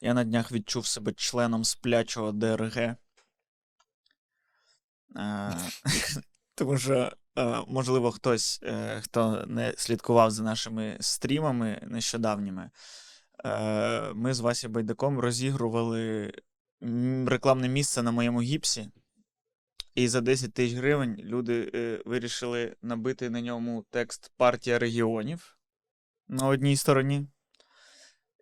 Я на днях відчув себе членом сплячого ДРГ. Е, Тому що, е, можливо, хтось, е, хто не слідкував за нашими стрімами нещодавніми, ми з Васі Байдаком розігрували рекламне місце на моєму гіпсі. І за 10 тисяч гривень люди е, вирішили набити на ньому текст партія регіонів на одній стороні.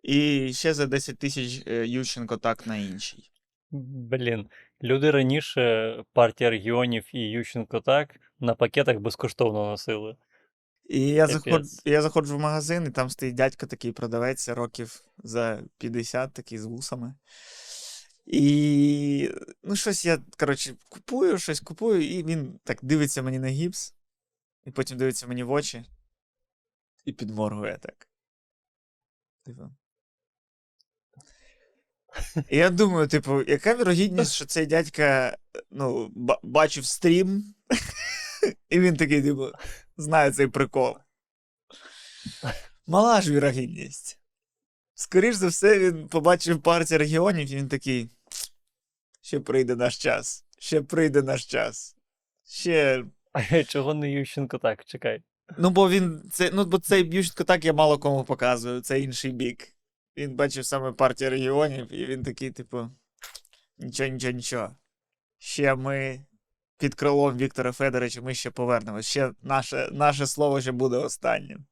І ще за 10 тисяч е, Ющенко так на іншій. Блін, люди раніше партія регіонів і Ющенко так на пакетах безкоштовно носили. І я, Капець. заход... я заходжу в магазин, і там стоїть дядько такий продавець років за 50, такий з вусами. І ну, щось я, коротше, купую, щось купую, і він так дивиться мені на гіпс, і потім дивиться мені в очі і підморгує так. Типу. І я думаю, типу, яка вірогідність, що цей дядька ну, ба- бачив стрім, і він такий, типу, знає цей прикол. Мала ж вірогідність. Скоріш за все, він побачив партію регіонів, і він такий. Ще прийде наш час. Ще прийде наш час. Ще. Чого не Ющенко так? Чекай. Ну, бо він. Це, ну, бо цей Ющенко так я мало кому показую, це інший бік. Він бачив саме партію регіонів, і він такий, типу. Нічого, нічого, нічого. Ще ми під крилом Віктора Федоровича ми ще повернемось. Ще наше, наше слово ще буде останнім.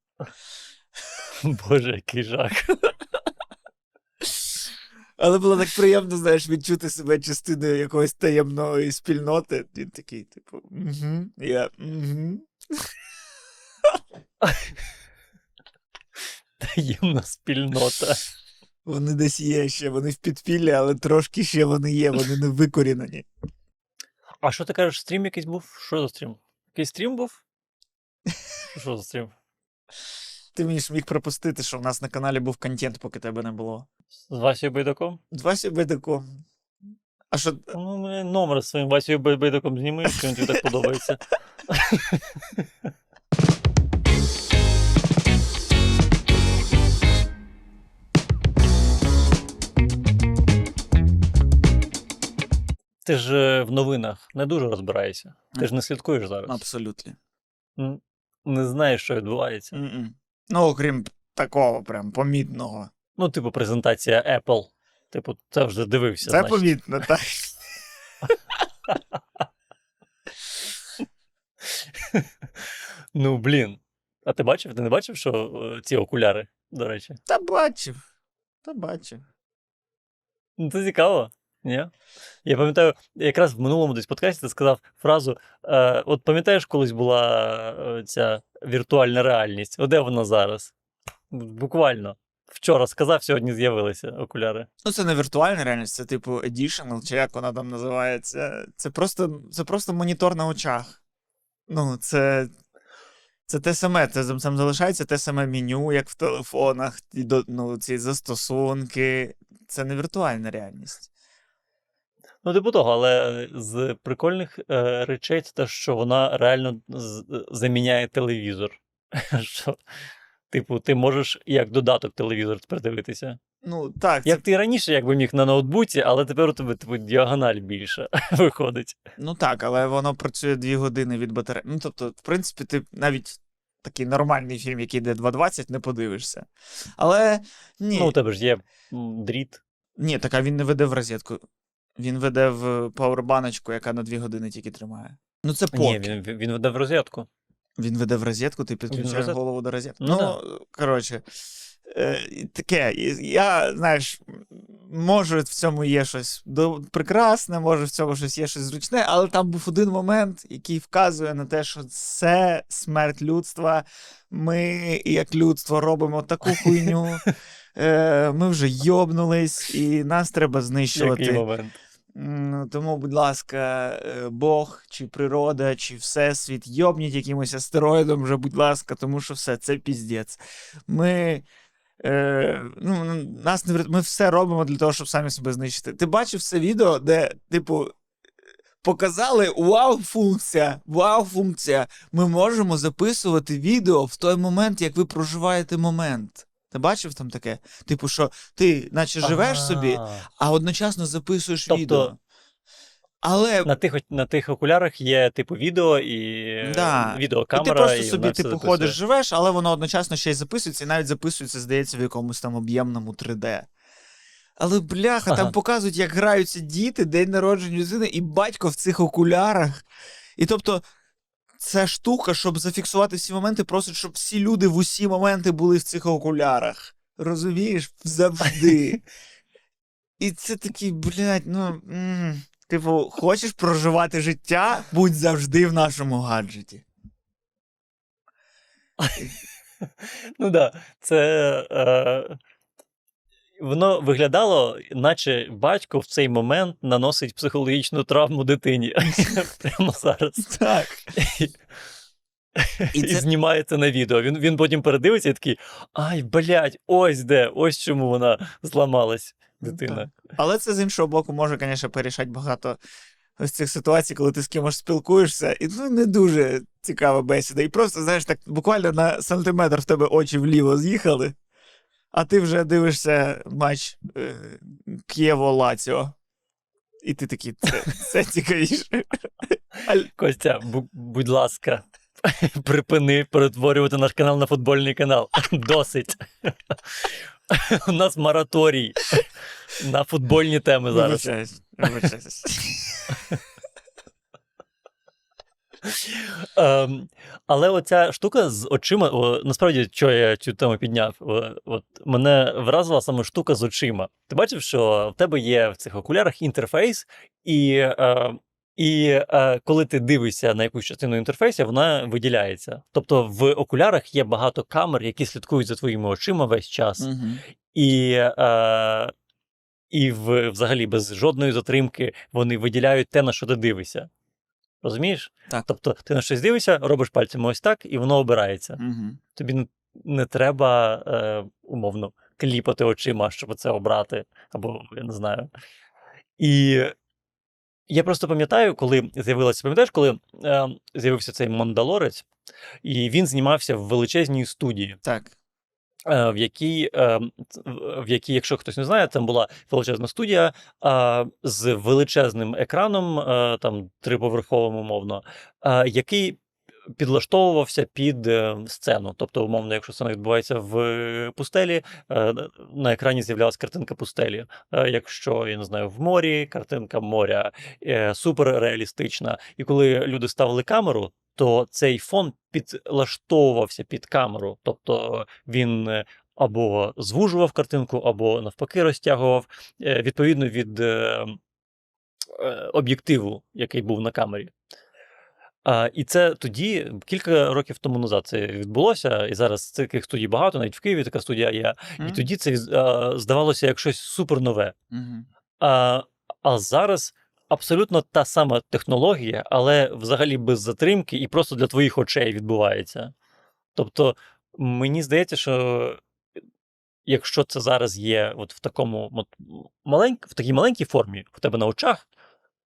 Боже, який жах. Але було так приємно, знаєш, відчути себе частиною якоїсь таємної спільноти. Він такий, типу, угу, я угу. Таємна спільнота. Вони десь є ще, вони в підпіллі, але трошки ще вони є, вони не викорінені. А що ти кажеш, стрім якийсь був? Що за стрім? Якийсь стрім був? Що за стрім? Ти мені ж міг пропустити, що в нас на каналі був контент, поки тебе не було. З Васею Байдаком? Вася Бедаком. А що, Ну, номер з своїм Бай- Байдаком зніми, якщо він тобі так подобається. Ти ж е, в новинах не дуже розбираєшся. Ти ж не слідкуєш зараз. абсолютно. Не знаєш, що відбувається. М-м. Ну, окрім такого, прям помітного. Ну, типу, презентація Apple. Типу, це вже дивився. Це значить. помітно, так. Ну, блін. А ти бачив? Ти не бачив, що е, ці окуляри, до речі? Та бачив. Та бачив. Ну, це цікаво. Ні? Я пам'ятаю, якраз в минулому десь подкасті ти сказав фразу: е, от пам'ятаєш, колись була е, ця віртуальна реальність? О, де вона зараз? Буквально. Вчора сказав, сьогодні з'явилися окуляри. Ну, це не віртуальна реальність, це типу additional, чи як вона там називається. Це просто, це просто монітор на очах. Ну, це. Це те саме, це там залишається те саме меню, як в телефонах, ну, ці застосунки. Це не віртуальна реальність. Ну, типу того, але з прикольних е, речей це те, що вона реально з- заміняє телевізор. Що, типу, ти можеш як додаток телевізор тепер дивитися. Ну, так, це, Як ти і раніше якби міг на ноутбуці, але тепер у тебе типу, діагональ більше виходить. ну так, але воно працює 2 години від батареї. Ну, тобто, в принципі, ти навіть такий нормальний фільм, який йде 2.20, не подивишся. Але ні. Ну, у тебе ж є дріт. Ні, так а він не веде в розетку. Він веде в пауербаночку, яка на 2 години тільки тримає. Ну, це поки. Ні, він, він веде в розетку. Він веде в розетку, ти підключаєш розетку? голову до розетки. Ну, Ну, коротше, е, таке. Я, знаєш, може, в цьому є щось до- прекрасне, може, в цьому щось є щось зручне, але там був один момент, який вказує на те, що це смерть людства. Ми, як людство, робимо таку хуйню. Е, Ми вже йобнулись, і нас треба знищувати. Який момент? Тому, будь ласка, е, Бог, чи природа, чи Всесвіт, йобніть якимось астероїдом вже, будь ласка, тому що все, це піздець. Ми. Е, ну, нас не Ми все робимо для того, щоб самі себе знищити. Ти бачив це відео, де, типу, показали вау-функція, вау-функція. Ми можемо записувати відео в той момент, як ви проживаєте момент. Ти бачив там таке? Типу, що ти наче живеш собі, А, одночасно записуєш Тобто- відео. Але На тих, на тих окулярах є типу відео і Да. і відеокамера. ти просто і собі типу записує. ходиш, живеш, але воно одночасно ще й записується, і навіть записується, здається, в якомусь там об'ємному 3D. Але бляха, Ага. там показують, як граються діти, день народження людини, і батько в цих окулярах. І тобто, ця штука, щоб зафіксувати всі моменти, просить, щоб всі люди в усі моменти були в цих окулярах. Розумієш? Завжди. І це такий, блядь, ну. м, Типу, хочеш проживати життя, будь завжди в нашому гаджеті. Ну так, да, це. Е, воно виглядало, наче батько в цей момент наносить психологічну травму дитині. Прямо зараз. Так. І, І це- знімає це на відео. Він, він потім передивиться і такий: ай, блядь, ось де, ось чому вона зламалась, дитина. Але це з іншого боку може, звісно, порішати багато ось цих ситуацій, коли ти з кимось спілкуєшся, і ну не дуже цікава бесіда. І просто, знаєш, так буквально на сантиметр в тебе очі вліво з'їхали, а ти вже дивишся матч е, Києво-Лаціо. І ти такий, це, це цікавіше. Костя, бу- будь ласка, припини перетворювати наш канал на футбольний канал. Досить. У нас мораторій на футбольні теми зараз. Вибачаюсь, вибачаюсь. Ем, але оця штука з очима, о, насправді, що я цю тему підняв, о, от мене вразила саме штука з очима. Ти бачив, що в тебе є в цих окулярах інтерфейс, і, е, і е, коли ти дивишся на якусь частину інтерфейсу, вона виділяється. Тобто в окулярах є багато камер, які слідкують за твоїми очима весь час. І, е, і в, взагалі без жодної затримки вони виділяють те, на що ти дивишся. Розумієш? Так. Тобто ти на щось дивишся, робиш пальцями ось так, і воно обирається. Мгм. Тобі не, не треба е, умовно кліпати очима, щоб це обрати, або я не знаю. І я просто пам'ятаю, коли з'явилося, пам'ятаєш, коли е, з'явився цей Мандалорець, і він знімався в величезній студії Так. Е, в якій, е, в якій, якщо хтось не знає, там була величезна студія з величезним екраном, е, там триповерховим, умовно, який підлаштовувався під е, сцену. Тобто, умовно, якщо сцена відбувається в пустелі, е, на екрані з'являлася картинка пустелі. Е, Якщо я не знаю, в морі, картинка моря е, суперреалістична. І коли люди ставили камеру, то цей фон підлаштовувався під камеру. Тобто він е, або звужував картинку, або навпаки розтягував е, відповідно від е, е, об'єктиву, який був на камері. А, і це тоді, кілька років тому назад, це відбулося, і зараз таких студій багато, навіть в Києві така студія є. І тоді це а, здавалося як щось супернове. Мгм. А, а зараз абсолютно та сама технологія, але взагалі без затримки і просто для твоїх очей відбувається. Тобто, мені здається, що якщо це зараз є от в такому от маленьк, в такій маленькій формі в тебе на очах,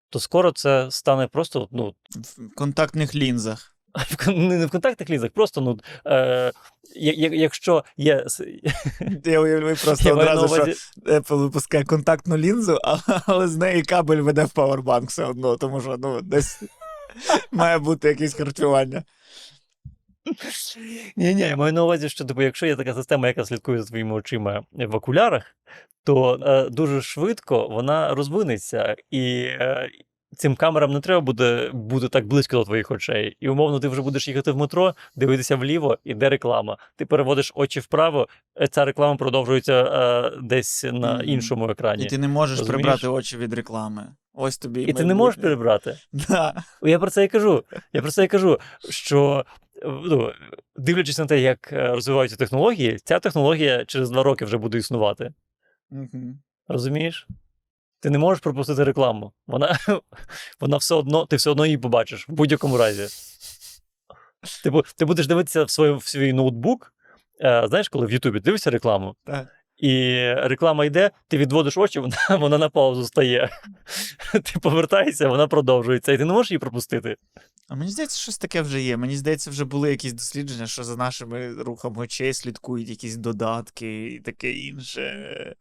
то скоро це стане просто ну, В контактних лінзах. не в контактних лінзах, просто ну, е, якщо є. Я уявляю просто я одразу, що Apple випускає контактну лінзу, але з неї кабель веде в павербанк все одно, тому що ну, десь має бути якесь харчування. Ні, ні, я маю на увазі, що типу, якщо є така система, яка слідкує за твоїми очима в окулярах, то е, дуже швидко вона розвинеться, і е, цим камерам не треба буде бути так близько до твоїх очей. І умовно, ти вже будеш їхати в метро, дивитися вліво, іде реклама. Ти переводиш очі вправо, е, ця реклама продовжується е, десь на іншому екрані. І ти не можеш Розумієш? прибрати очі від реклами. Ось тобі. І ти не можеш перебрати. Да. Я про це і кажу. Я про це і кажу, що е, ну, дивлячись на те, як е, розвиваються технології, ця технологія через два роки вже буде існувати. Мгм. Розумієш? Ти не можеш пропустити рекламу. Вона, вона все одно, ти все одно її побачиш в будь-якому разі. Ти, ти будеш дивитися в свій, в свій ноутбук. Е, знаєш, коли в Ютубі дивишся рекламу, Так. І реклама йде, ти відводиш очі, вона, вона на паузу стає. Ти повертаєшся, вона продовжується, і ти не можеш її пропустити. А мені здається, щось таке вже є. Мені здається, вже були якісь дослідження, що за нашими рухами очей слідкують якісь додатки і таке інше.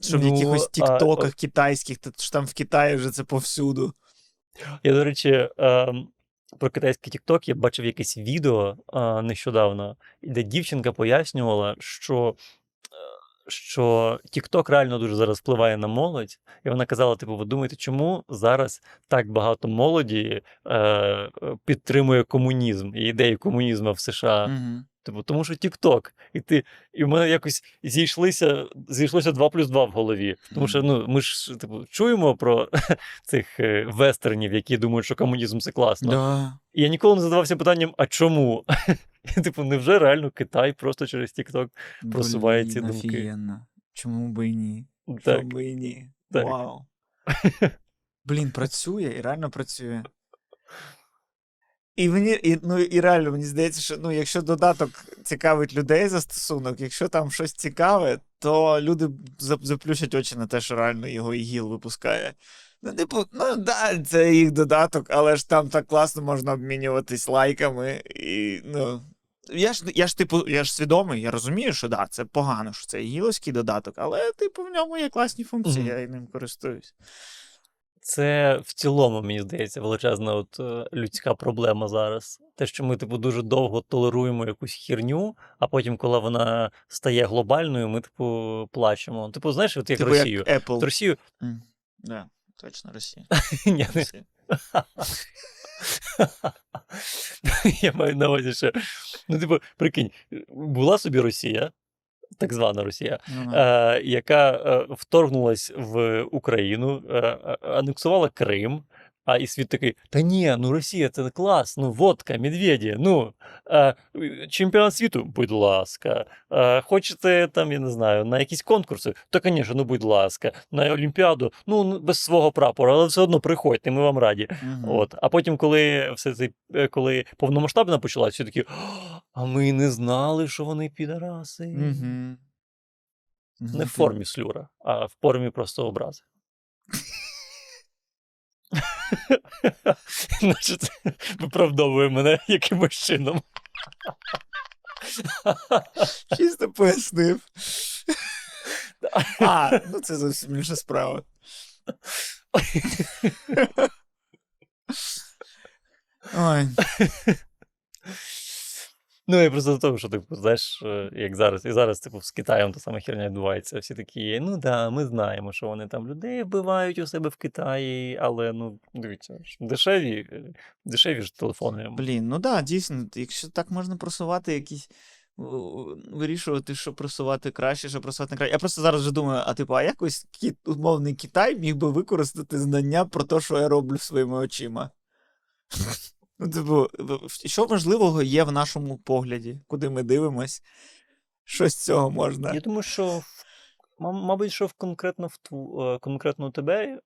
Що в Ну, якихось а, тіктоках китайських, та ж там в Китаї вже це повсюду. Я, до речі, ем, про китайський TikTok я бачив якесь відео е, нещодавно, де дівчинка пояснювала, що, що TikTok реально дуже зараз впливає на молодь. І вона казала: типу, ви думаєте, чому зараз так багато молоді е, е, підтримує комунізм і ідею комунізму в США? Угу. Типу, тому що TikTok. І ти, і в мене якось зійшлися, зійшлося 2 плюс 2 в голові. Тому що ну, ми ж типу, чуємо про цих е, вестернів, які думають, що комунізм це класно. Да. І я ніколи не задавався питанням, а чому? І, Типу, невже реально Китай просто через TikTok? Просуває ці думки. офігенно. Чому би і ні? Так, Чому би і ні? так. Вау. Блін, працює і реально працює. І мені, і, ну, і реально, мені здається, що ну, якщо додаток цікавить людей застосунок, якщо там щось цікаве, то люди заплющать очі на те, що реально його ігіл випускає. Ну, типу, ну да, це їх додаток, але ж там так класно можна обмінюватись лайками. І, ну, я ж, я ж, типу, я ж свідомий, я розумію, що да, це погано, що це гіловський додаток, але, типу, в ньому є класні функції, Мгм. я ним користуюсь. Це в цілому, мені здається, величезна от, е, людська проблема зараз. Те, що ми, типу, дуже довго толеруємо якусь херню, а потім, коли вона стає глобальною, ми, типу, плачемо. Типу, знаєш, от як типу, Росію. як Apple. От Росію. М, Да, точно, Росія. Ні, не Я маю на увазі, що ну, типу, прикинь, була собі Росія, так звана Росія, ну. е, яка е, вторгнулась в Україну, е, анексувала Крим. А і світ такий: та ні, ну Росія це клас, ну водка, медведі, ну е, чемпіонат світу, будь ласка. Е, хочете там, я не знаю, на якісь конкурси, то, звісно, ну будь ласка, на Олімпіаду, ну ну, без свого прапора, але все одно приходьте, ми вам раді. Мгм. От. А потім, коли все це, е, коли повномасштабна почалась, всі такі, а ми не знали, що вони підараси. Мгм. Не в формі слюра, а в формі просто образи. Це виправдовує мене якимось чином. Чисто пояснив. А, ну це зовсім інша справа. Ой. Ну, я просто до того, що типу, знаєш, е, як зараз, і зараз, типу, з Китаєм та сама херня відбувається. Всі такі, ну да, ми знаємо, що вони там людей вбивають у себе в Китаї, але ну, дивіться, дешеві, е, дешеві ж телефони. Блін, ну да, дійсно, якщо так можна просувати якісь. Вирішувати, що просувати краще, що просувати не краще. Я просто зараз вже думаю, а типу, а якось кіт, умовний Китай міг би використати знання про те, що я роблю своїми очима. Ну, типу, що важливого є в нашому погляді, куди ми дивимось? Що з цього можна? Я думаю, що мабуть, що конкретно в тв- е, конкретно тебе,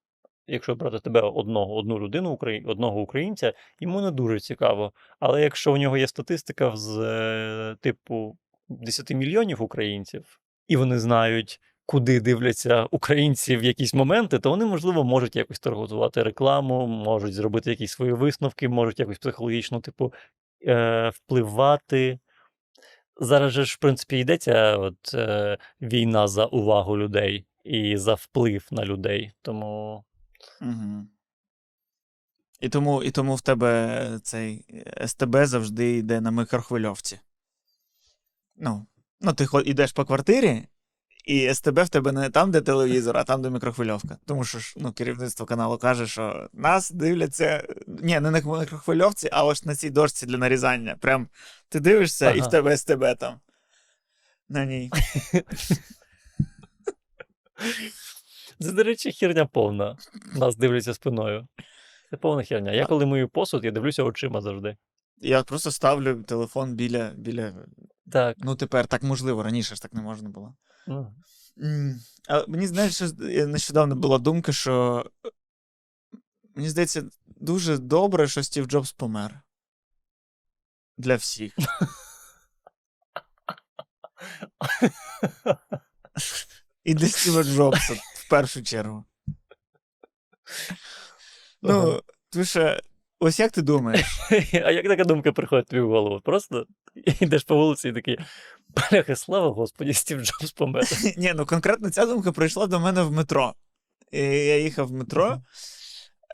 якщо брати тебе одного, одну людину, одного українця, йому не дуже цікаво. Але якщо у нього є статистика з е, типу 10 мільйонів українців, і вони знають, куди дивляться українці в якісь моменти, то вони, можливо, можуть якось торгувати рекламу, можуть зробити якісь свої висновки, можуть якось психологічно, типу, е, впливати. Зараз же ж, в принципі, йдеться от, е, війна за увагу людей і за вплив на людей. Тому Угу. І тому, і тому в тебе цей СТБ завжди йде на микрохвильовці. Ну, ну ти йдеш по квартирі, і СТБ в тебе не там, де телевізор, а там, де мікрохвильовка. Тому що ж ну, керівництво каналу каже, що нас дивляться. Ні, не на мікрохвильовці, а ось на цій дошці для нарізання. Прям ти дивишся, і в тебе СТБ там. На ній. це, до речі, херня повна. Нас дивляться спиною. Це повна херня. Я коли мию посуд, я дивлюся очима завжди. Я просто ставлю телефон біля. біля... Так. Ну, тепер так можливо, раніше ж так не можна було. А мені знаєш, що е, нещодавно була думка, що е, мені здається, дуже добре, що Стів Джобс помер. Для всіх. І для Стіва Джобса в першу чергу. Ну, тому що, ось як ти думаєш? А як така думка приходить тобі в голову? Просто йдеш по вулиці і такий, бляха, слава Господі, Стів Джобс помер. Ні, ну конкретно ця думка прийшла до мене в метро. І я їхав в метро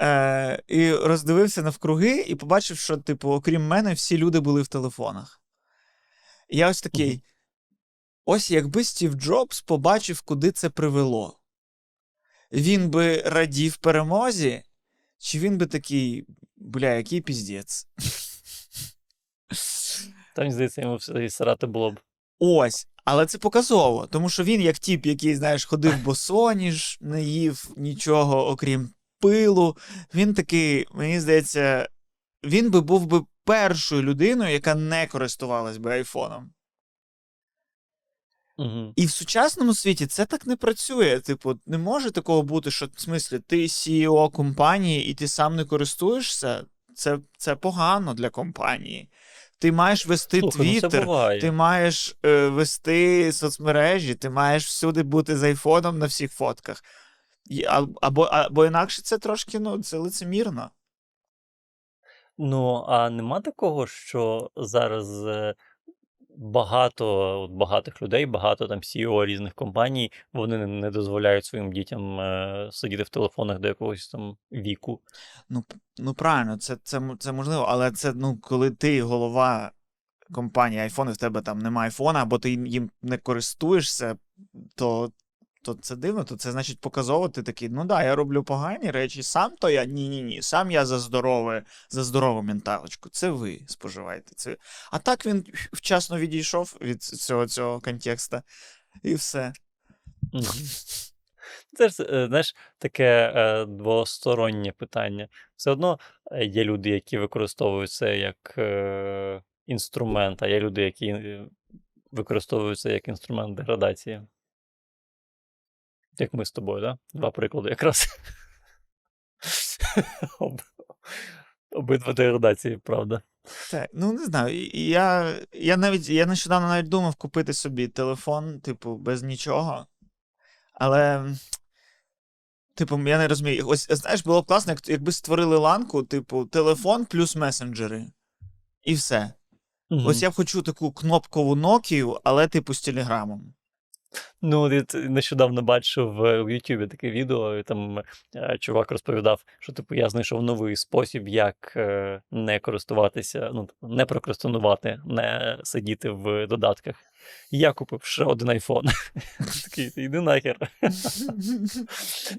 е, і роздивився навкруги, і побачив, що, типу, окрім мене, всі люди були в телефонах. І я ось такий. Ось якби Стів Джобс побачив, куди це привело. Він би радів перемозі, чи він би такий, бля, який піздець. Та мені здається, йому все і срати було б. Ось, але це показово, тому що він, як тіп, який, знаєш, ходив босоніж, не їв нічого, окрім пилу. Він такий, мені здається, він би був би першою людиною, яка не користувалась би айфоном. Угу. І в сучасному світі це так не працює. Типу, не може такого бути, що в смислі ти CEO компанії і ти сам не користуєшся. Це, це погано для компанії. Ти маєш вести ну твіттер, буває. ти маєш е, вести соцмережі, ти маєш всюди бути з айфоном на всіх фотках. А- або, або інакше це трошки ну, це лицемірно. Ну, а нема такого, що зараз е, багато от багатих людей, багато там CEO різних компаній, вони не- дозволяють своїм дітям е, сидіти в телефонах до якогось там віку. Ну, ну правильно, це, це, це можливо, але це ну, коли ти голова компанії iPhone, і в тебе там немає айфона, або ти їм не користуєшся, то, то це дивно, то це значить показово, ти такий, ну да, я роблю погані речі, сам то я ні-ні ні, сам я за здорове, за здорову менталочку. Це ви споживаєте. Це... А так він вчасно відійшов від цього, цього контекста, і все. Це ж, е, знаєш, таке е, двостороннє питання. Все одно е, є люди, які використовують це як е, інструмент, а є люди, які використовують це як інструмент деградації. Як ми з тобою, да? Два приклади якраз. Обидва деградації, правда. Так, ну не знаю. Я, я навіть я нещодавно навіть думав купити собі телефон, типу, без нічого. Але. Типу, я не розумію. Ось, знаєш, було б класно, як- якби створили ланку, типу, телефон плюс месенджери. І все. Мгм. Ось я б хочу таку кнопкову Nokia, але типу з телеграмом. Ну, я нещодавно бачив е, в Ютубі таке відео, і там е, чувак розповідав, що типу я знайшов новий спосіб, як е, не користуватися, ну, типу, не прокрастинувати, не сидіти в додатках. І Я купив ще один айфон. Такий, «Ти йди нахер.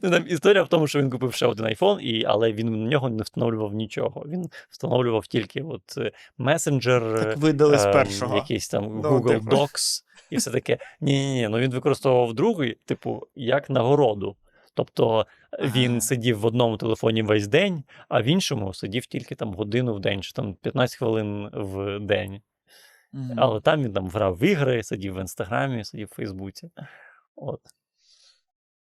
Ну, там історія в тому, що він купив ще один айфон, і, але він на нього не встановлював нічого. Він встановлював тільки от е, месенджер, Так видали з ем, якийсь там Ну, Google типу. Docs і все таке. Ні, ні, ні. Ну він використовував другий, типу, як нагороду. Тобто він Ага. сидів в одному телефоні весь день, а в іншому сидів тільки там годину в день, чи там 15 хвилин в день. Мгм. Але там він там грав в ігри, сидів в інстаграмі, сидів в Фейсбуці. От.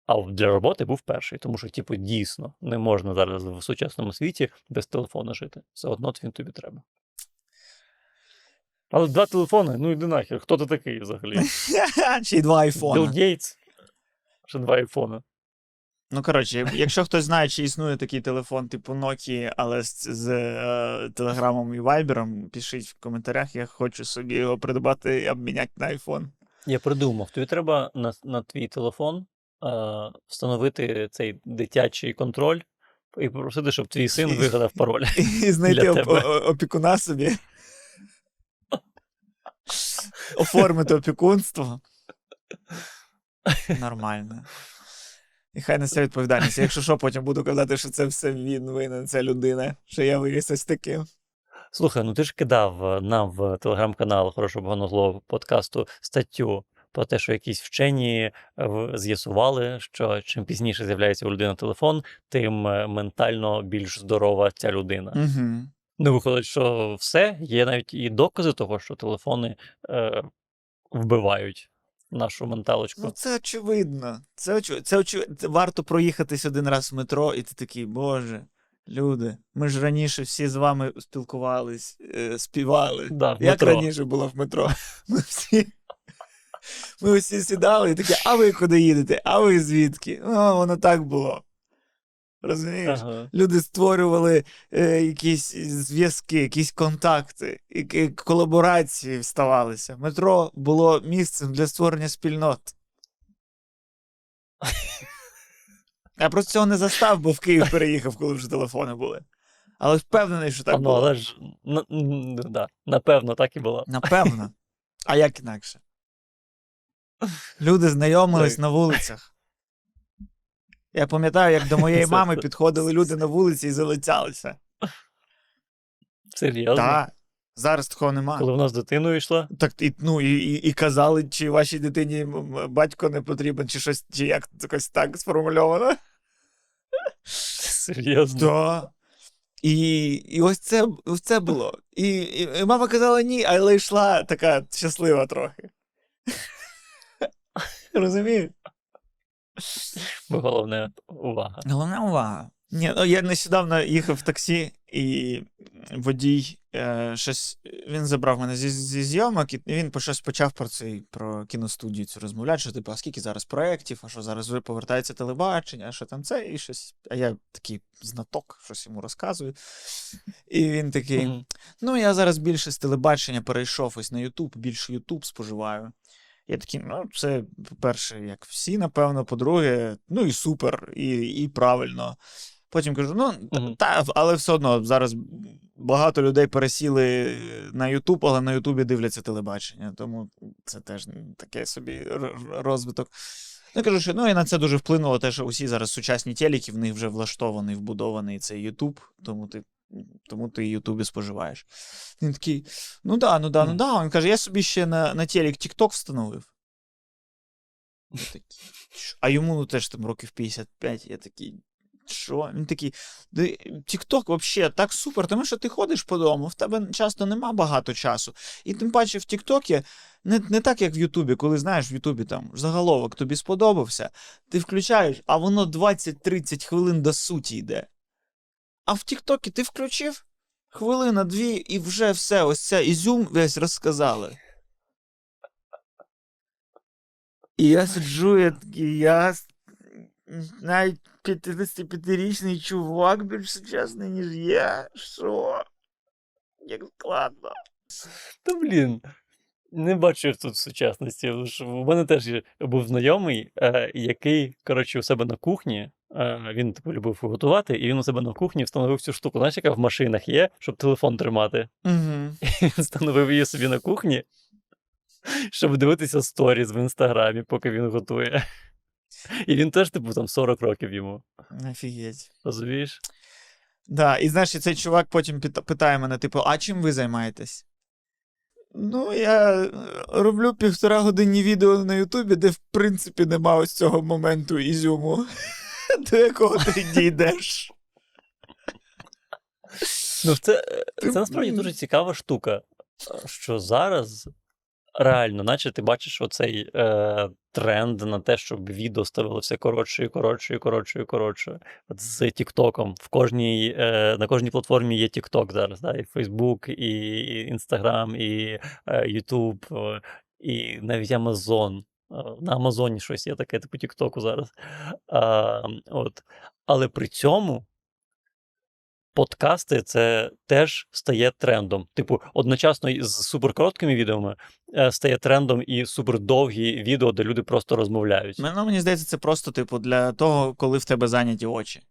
А для роботи був перший, тому що, типу, дійсно не можна зараз в сучасному світі без телефона жити. Все одно він тобі треба. Але два телефони, ну йди нахер, хто ти такий взагалі? Чи й два Білл. Гейтс. Ще два айфони. Ну, коротше, якщо хтось знає, чи існує такий телефон, типу Nokia, але з, з е, Телеграмом і Вайбером, пишіть в коментарях, я хочу собі його придбати і обміняти на айфон. Я придумав, тобі треба на, на твій телефон е, встановити цей дитячий контроль і попросити, щоб твій син вигадав пароль. І знайти опікуна собі. Оформити опікунство. Нормально. І хай несе відповідальність. Якщо що, потім буду казати, що це все він винен, ця людина, що я виріс ось таким. Слухай, ну ти ж кидав е, нам в телеграм-канал хорошого поганого подкасту статтю про те, що якісь вчені е, з'ясували, що чим пізніше з'являється у людини телефон, тим е, ментально більш здорова ця людина. Угу. Ну, виходить, що все, є навіть і докази того, що телефони е, вбивають нашу менталочку. Ну, це очевидно. Це, очевидно. Це, очевидно. це варто проїхатись один раз в метро, і ти такий, Боже, люди, ми ж раніше всі з вами спілкувались, е, співали. Да, в Як метро. раніше було в метро? Ми всі Ми усі сідали і такі, а ви куди їдете? А ви звідки? О, воно так було. Розумієш? Ага. Люди створювали е, якісь зв'язки, якісь контакти, які колаборації ставалися. Метро було місцем для створення спільнот. Я просто цього не застав, бо в Київ переїхав, коли вже телефони були. Але впевнений, що так А, ну, було. але ж, на, да, напевно, так і було. Напевно. А як інакше? Люди знайомились Так. на вулицях. Я пам'ятаю, як до моєї мами підходили люди на вулиці і залицялися. Серйозно. Так. Зараз такого нема. Коли вона з дитиною йшла, Так, і, ну, і, і, і казали, чи вашій дитині батько не потрібен, чи щось, чи як якось так сформульовано. серйозно. Да. І, і ось це, ось це було. І, і, і мама казала ні, але йшла така щаслива трохи. Розумієш? Бо головне увага. Головна увага. Ні, ну, я нещодавно їхав в таксі, і водій е, щось. Він забрав мене зі, зі зйомок, і він по щось почав про цей про кіностудію цю розмовляти, що типу, а скільки зараз проєктів, а що зараз повертається телебачення, а що там це, і щось. А я такий знаток, щось йому розказую. І він такий: Мгм. ну, я зараз більше з телебачення перейшов ось на Ютуб, більше Ютуб споживаю. Я такий, ну, це, по-перше, як всі, напевно, по-друге, ну і супер, і, і правильно. Потім кажу: ну, Мгм. та, але все одно зараз багато людей пересіли на Ютуб, але на Ютубі дивляться телебачення, тому це теж таке собі розвиток. Ну, я кажу, що ну і на це дуже вплинуло те, що усі зараз сучасні телеки, в них вже влаштований, вбудований цей Ютуб, тому ти, тому ти Ютубі споживаєш. Він такий, ну да, ну да, ну да. Він каже, я собі ще на, на телек TikTok встановив. Я такий, а йому ну, теж там років 55, я такий. Що? Він такий, Тікток взагалі так супер, тому що ти ходиш по дому, в тебе часто нема багато часу. І тим паче в Тіктокі не, не так, як в Ютубі, коли знаєш, в Ютубі там заголовок тобі сподобався, ти включаєш, а воно 20-30 хвилин до суті йде. А в Тіктокі ти включив хвилина, дві, і вже все, ось це ізюм весь розказали. І я сиджу, я такий, я навіть 55-річний чувак більш сучасний, ніж я. Що? Як складно. Та блін. Не бачив тут сучасності. У мене теж був знайомий, е, який, коротше, у себе на кухні. е, Він типу любив готувати, і він у себе на кухні встановив цю штуку. Знаєш, яка в машинах є, щоб телефон тримати. Угу. Він встановив її собі на кухні, щоб дивитися сторіс в інстаграмі, поки він готує. І він теж, типу, там 40 років йому. Офігеть. Розумієш? Да, і знаєш, і цей чувак потім питає мене, типу, а чим ви займаєтесь? Ну, я е, роблю півтора годинні відео на Ютубі, де в принципі нема ось цього моменту ізюму, до якого ти дійдеш. Ну, це, це насправді дуже цікава штука, що зараз реально, наче ти бачиш оцей е, тренд на те, щоб відео ставило все коротше і коротше і коротше і коротше. От з Тіктоком. В кожній, е, на кожній платформі є Тікток зараз, да? і Фейсбук, і Інстаграм, і е, Ютуб, е, і навіть Амазон. Е, На Амазоні щось є таке, типу Тіктоку зараз. А, от. Але при цьому подкасти це теж стає трендом. Типу, одночасно із суперкороткими відео е, стає трендом і супердовгі відео, де люди просто розмовляють. Ну, мені здається, це просто, типу, для того, коли в тебе зайняті очі.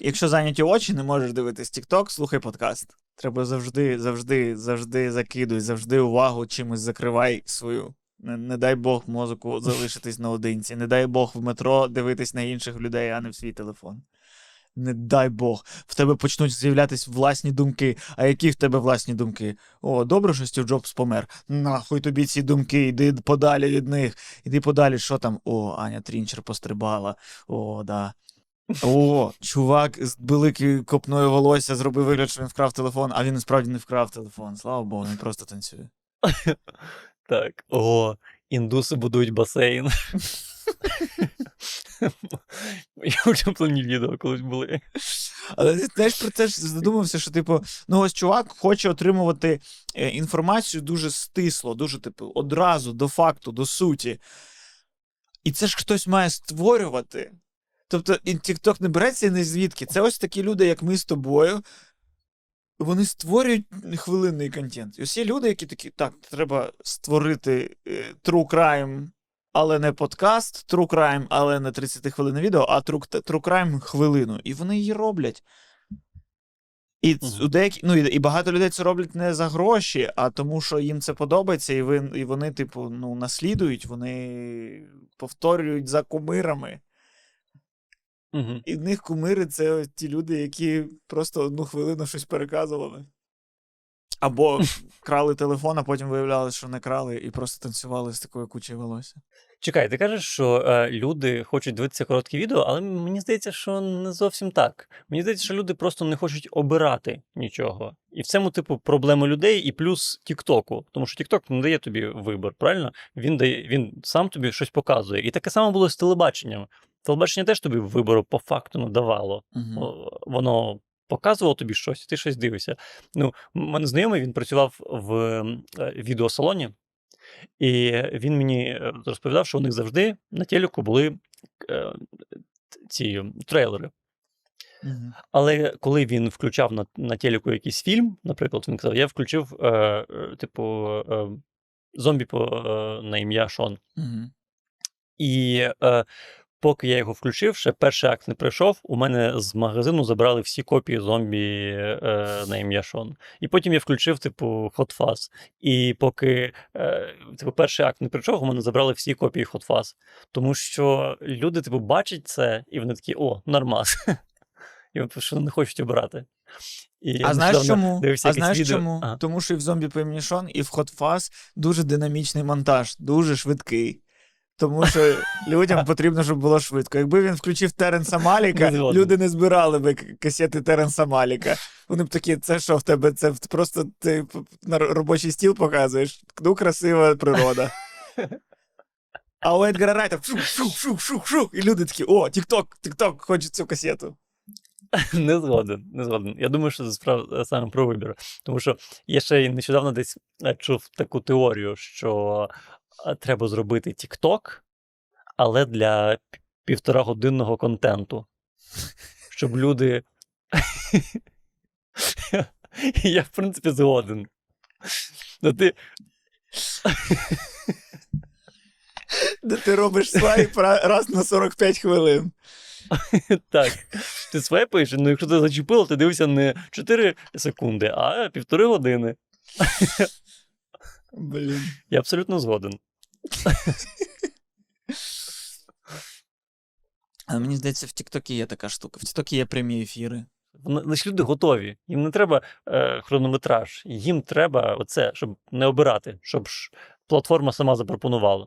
Якщо зайняті очі, не можеш дивитись TikTok, слухай подкаст. Треба завжди, завжди, завжди закидуй, завжди увагу чимось закривай свою. Не, не дай Бог мозоку залишитись наодинці. Не дай Бог в метро дивитись на інших людей, а не в свій телефон. Не дай Бог. В тебе почнуть з'являтись власні думки. А які в тебе власні думки? О, добре, що Стів Джобс помер. Нахуй тобі ці думки, йди подалі від них. Іди подалі, що там? О, Аня Трінчер пострибала. О, да. О, чувак з великою копною волосся зробив вигляд, що він вкрав телефон, а він насправді не вкрав телефон. Слава Богу, він просто танцює. Так. О, індуси будують басейн. Мої улюблені відео колись були. Але ти знаєш про це ж задумався, що, типу, ну ось чувак хоче отримувати е, інформацію дуже стисло, дуже, типу, одразу, до факту, до суті. І це ж хтось має створювати. Тобто, і TikTok не береться не звідки. Це ось такі люди, як ми з тобою. Вони створюють хвилинний контент. І є люди, які такі, так, треба створити е, true crime, але не подкаст, true crime, але не 30 хвилин відео, а true, true crime хвилину. І вони її роблять. І у деякі, ну, і, і багато людей це роблять не за гроші, а тому, що їм це подобається, і, ви, і вони, типу, ну, наслідують, вони повторюють за кумирами. Угу. І в них кумири це ті люди, які просто одну хвилину щось переказували. Або крали телефон, а потім виявляли, що не крали, і просто танцювали з такою кучею волосся. Чекай, ти кажеш, що е, люди хочуть дивитися короткі відео, але мені здається, що не зовсім так. Мені здається, що люди просто не хочуть обирати нічого. І в цьому, типу, проблема людей, і плюс Тіктоку. Тому що Тікток не дає тобі вибір, правильно? Він дає, він сам тобі щось показує. І таке саме було з телебаченням. Телебачення теж тобі вибору по факту не давало. Угу. Воно показувало тобі щось, ти щось дивишся. Ну, мене знайомий він працював в е, відеосалоні, і він мені е, розповідав, що у них завжди на телеку були е, ці трейлери. Угу. Але коли він включав на, на телеку якийсь фільм, наприклад, він казав, я включив, е, е, типу, е, зомбі по, е, на ім'я Шон. Угу. І е, поки я його включив, ще перший акт не прийшов. У мене з магазину забрали всі копії зомбі е, на ім'я Шон. І потім я включив, типу, Hot Fuzz. І поки е, типу, перший акт не прийшов, у мене забрали всі копії Hot Fuzz. Тому що люди, типу, бачать це, і вони такі, о, нормас. І от що не хочуть обирати. І А знаєш чому? А знаєш відео. чому? Ага. Тому що і в зомбі по імені Шон, і в Hot Fuzz дуже динамічний монтаж, дуже швидкий. Тому що людям потрібно, щоб було швидко. Якби він включив Теренса Маліка, Не люди не збирали би касети Теренса Маліка. Вони б такі, це що в тебе? Це просто ти на робочий стіл показуєш. Ну, красива природа. А у Едгара Райта шух, шух, шух, шух, шух. І люди такі: о, Тік-Ток, Тік-Ток, хочу цю касету. Не згоден, не згоден. Я думаю, що це справа саме про вибір. Тому що я ще й нещодавно десь е, чув таку теорію, що е, треба зробити TikTok, але для пі- півторагодинного контенту. Щоб люди. Я, в принципі, згоден. Ну, ти, Де ти робиш свайп раз на 45 хвилин. так, ти свайпаєш, ну якщо ти зачепило, ти дивишся не 4 секунди, а півтори години. Блін. Я абсолютно згоден. А мені здається, в Тіктокі є така штука. В Тіктокі є прямі ефіри. Лише люди готові. Їм не треба е, хронометраж. Їм треба оце, щоб не обирати, щоб ж платформа сама запропонувала.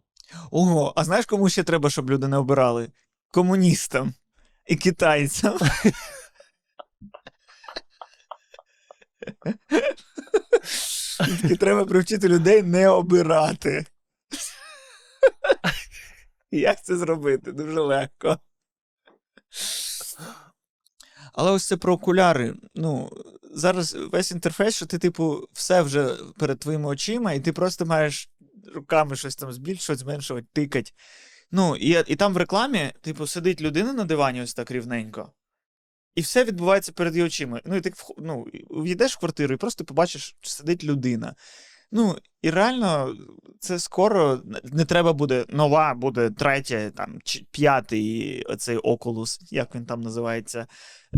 Ого, а знаєш, кому ще треба, щоб люди не обирали? Комуністам і китайцям. Таки треба привчити людей не обирати. Як це зробити? Дуже легко. Але ось це про окуляри. Ну, зараз весь інтерфейс, що ти, типу, все вже перед твоїми очима, і ти просто маєш руками щось там збільшувати, зменшувати, тикати. Ну, і, і там в рекламі, типу, сидить людина на дивані ось так рівненько, і все відбувається перед її очима. Ну, і ти ну, в'їдеш в квартиру і просто побачиш, що сидить людина. Ну, і реально, це скоро не треба буде нова, буде третя, там, чи п'ятий оцей Oculus, як він там називається.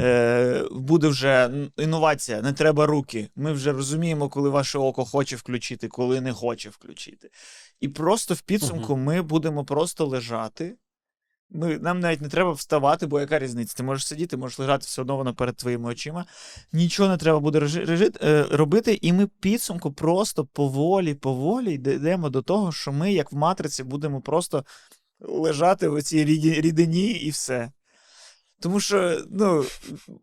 Е, буде вже інновація, не треба руки. Ми вже розуміємо, коли ваше око хоче включити, коли не хоче включити. І просто в підсумку ми будемо просто лежати. Ми, нам навіть не треба вставати, бо яка різниця? Ти можеш сидіти, можеш лежати все одно воно перед твоїми очима. Нічого не треба буде е, робити, і ми підсумку просто поволі, поволі йдемо до того, що ми, як в матриці, будемо просто лежати в цій рідині і все. Тому що ну,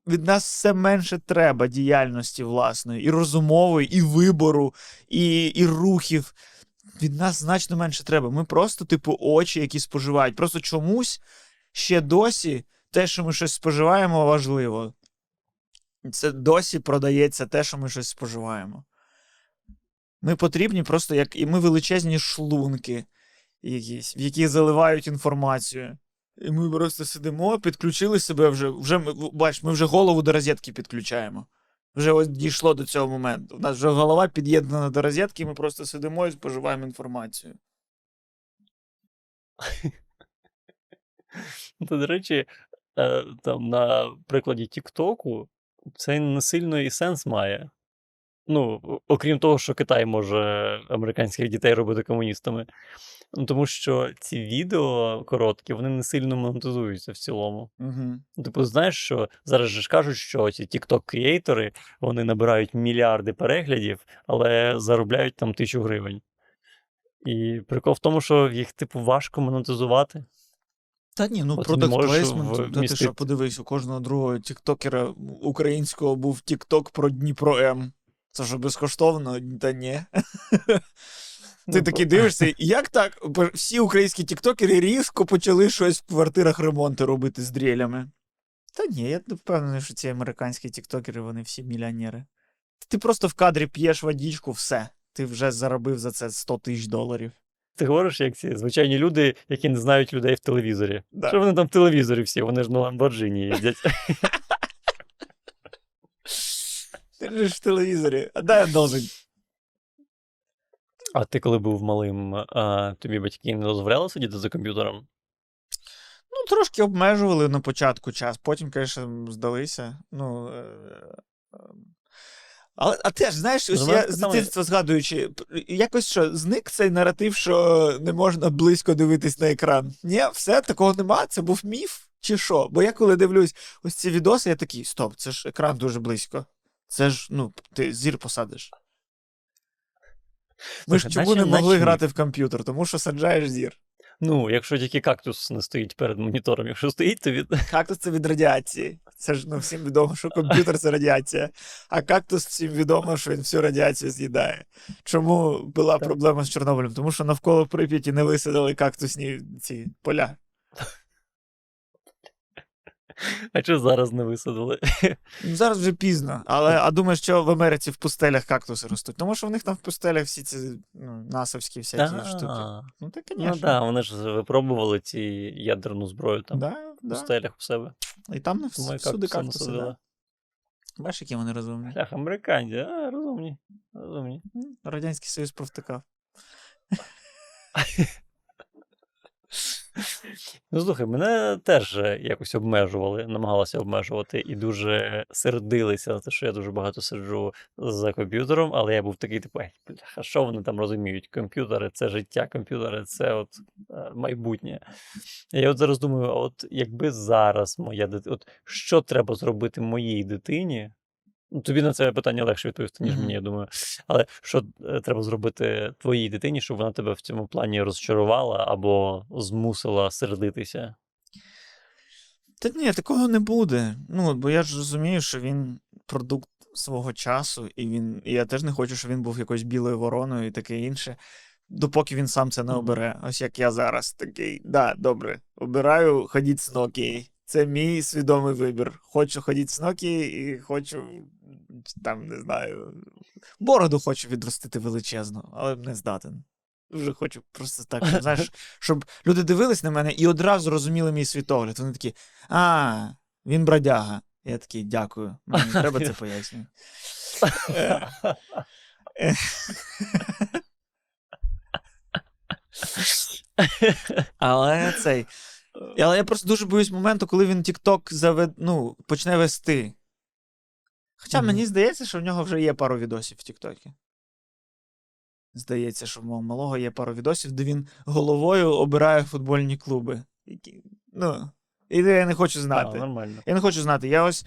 від нас все менше треба діяльності власної, і розумової, і вибору, і, і рухів. Від нас значно менше треба. Ми просто, типу, очі, які споживають. Просто чомусь ще досі те, що ми щось споживаємо, важливо. це досі продається те, що ми щось споживаємо. Ми потрібні просто як і ми величезні шлунки, якісь, в які заливають інформацію. І ми просто сидимо, підключили себе вже. вже бач, ми вже голову до розетки підключаємо. Вже ось дійшло до цього моменту. У нас вже голова під'єднана до розетки, ми просто сидимо і споживаємо інформацію. То, до речі, е, там на прикладі Тіктоку це не сильно і сенс має. Ну, окрім того, що Китай може американських дітей робити комуністами. Ну, тому що ці відео короткі, вони не сильно монетизуються в цілому. Угу. Типу, знаєш, що зараз же ж кажуть, що ці TikTok-креатори вони набирають мільярди переглядів, але заробляють там тисячу гривень. І прикол в тому, що їх, типу, важко монетизувати. Та ні, ну продакт-плейсмент, Та ти що, подивись, у кожного другого тіктокера українського був тікток про Дніпро М. Це що безкоштовно? Та ні. Ти Ну, такий дивишся, як так? Всі українські тіктокери різко почали щось в квартирах ремонти робити з дрілями. Та ні, я впевнений, що ці американські тіктокери, вони всі мільйонери. Ти просто в кадрі п'єш водичку, все. Ти вже заробив за це 100 тисяч доларів. Ти говориш, як ці звичайні люди, які не знають людей в телевізорі. Да. Що вони там в телевізорі всі? Вони ж на Ламборджині їздять. Ти ж в телевізорі. А дай я должен. А ти, коли був малим, а, тобі батьки не дозволяли сидіти за комп'ютером? Ну, трошки обмежували на початку час, потім, звісно, здалися. Ну, е, е, але, а теж, знаєш, ось я з дитинства згадуючи, якось що, зник цей наратив, що не можна близько дивитись на екран. Ні, все, такого нема, це був міф чи що? Бо я коли дивлюсь ось ці відоси, я такий, стоп, це ж екран дуже близько. Це ж, ну, ти зір посадиш. Ми ж чому наче- не могли наче грати в комп'ютер? Тому що саджаєш зір. Ну, якщо тільки кактус не стоїть перед монітором, якщо стоїть, то від. Кактус це від радіації. Це ж ну, всім відомо, що комп'ютер це радіація, а кактус всім відомо, що він всю радіацію з'їдає. Чому була проблема з Чорнобилем? Тому що навколо Прип'яті не висадили кактусні ці поля. А чого зараз не висадили? Ну, Зараз вже пізно. Але а думаєш, що в Америці в пустелях кактуси ростуть? Тому що в них там в пустелях всі ці ну, насовські всякі штуки. Ну, так, Ну звісно. так, вони ж випробували ці ядерну зброю там Да, в да. пустелях у себе. І там не всюди кактуси кактуси. Да. Бачиш, які вони розумні. Шлях американці, а, розумні. розумні. Радянський Союз провтикав. Ну, слухай, мене теж е, якось обмежували, намагалися обмежувати і дуже сердилися на те, що я дуже багато сиджу за комп'ютером, але я був такий, типу, «Ей, бляха, що вони там розуміють? Комп'ютери це життя, комп'ютери це от е, майбутнє. Я от зараз думаю, а от якби зараз моя дитина, от що треба зробити моїй дитині? Ну, тобі на це питання легше відповісти, ніж мені, я думаю. Але що е, треба зробити твоїй дитині, щоб вона тебе в цьому плані розчарувала або змусила сердитися? Та ні, такого не буде. Ну, бо я ж розумію, що він продукт свого часу, і він. І я теж не хочу, щоб він був якоюсь білою вороною і таке інше. Допоки він сам це не обере. Ось як я зараз такий. Да, добре, обираю ходіть з Nokia. Це мій свідомий вибір. Хочу ходіть з Nokia і хочу там, не знаю. Бороду хочу відростити величезну, але не здатен. Дуже хочу просто так, щоб, знаєш, щоб люди дивились на мене і одразу розуміли мій світогляд. Вони такі, а, він бродяга. Я такий, дякую. Мені треба це пояснювати. Е. Але цей. Але я просто дуже боюсь моменту, коли він TikTok завед, ну, почне вести. Хоча Мгм. мені здається, що в нього вже є пару відосів в Тіктокі. Здається, що в мого малого є пару відосів, де він головою обирає футбольні клуби. Які, ну, і я не хочу А, знати. нормально. Я не хочу знати. Я ось.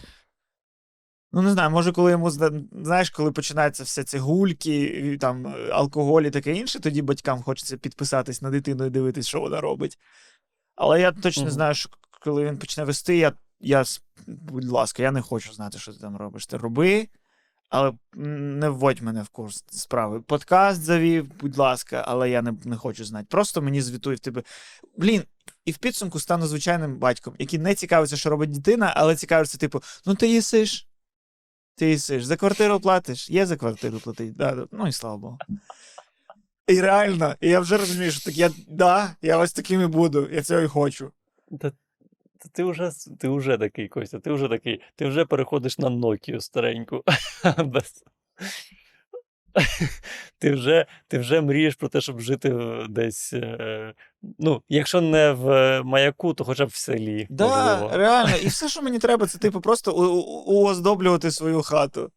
Ну, не знаю, може, коли йому знаєш, коли починаються все ці гульки, там е, алкоголь і таке інше, тоді батькам хочеться підписатись на дитину і дивитись, що вона робить. Але я точно знаю, що коли він почне вести, я, я будь ласка, я не хочу знати, що ти там робиш. Ти роби, але не вводь мене в курс справи. Подкаст завів, будь ласка, але я не, не хочу знати. Просто мені звітує в тебе. Блін, і в підсумку стану звичайним батьком, який не цікавиться, що робить дитина, але цікавиться, типу, ну ти їсиш. Ти їсиш. За квартиру платиш? Є за квартиру платить. Да, да. Ну і слава Богу. І реально, і я вже розумію, що так я, да, я ось таким і буду, я цього і хочу. Та, та ти вже, ти вже такий, Костя, ти вже такий, ти вже переходиш на Nokia стареньку. Ти вже, ти вже мрієш про те, щоб жити десь. е, Ну, якщо не в маяку, то хоча б в селі. Да, можливо. реально. І все, що мені треба, це типу просто уоздоблювати свою хату.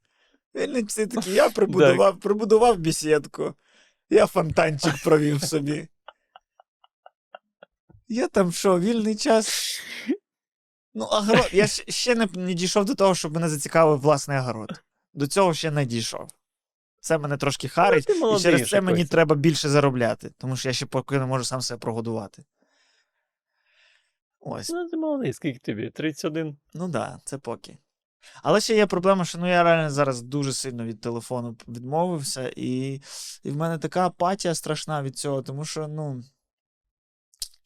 Вільний всі такі, я прибудував, прибудував бесідку. Я фонтанчик провів собі. Я там що, вільний час. Ну, огород. Я ще, не, не дійшов до того, щоб мене зацікавив власний огород. До цього ще не дійшов. Це мене трошки харить, ти і через це мені треба більше заробляти, тому що я ще поки не можу сам себе прогодувати. Ось. Ну, ти молодий, скільки тобі? 31? Ну да, це поки. Але ще є проблема, що ну я реально зараз дуже сильно від телефону відмовився, і, і в мене така апатія страшна від цього, тому що, ну.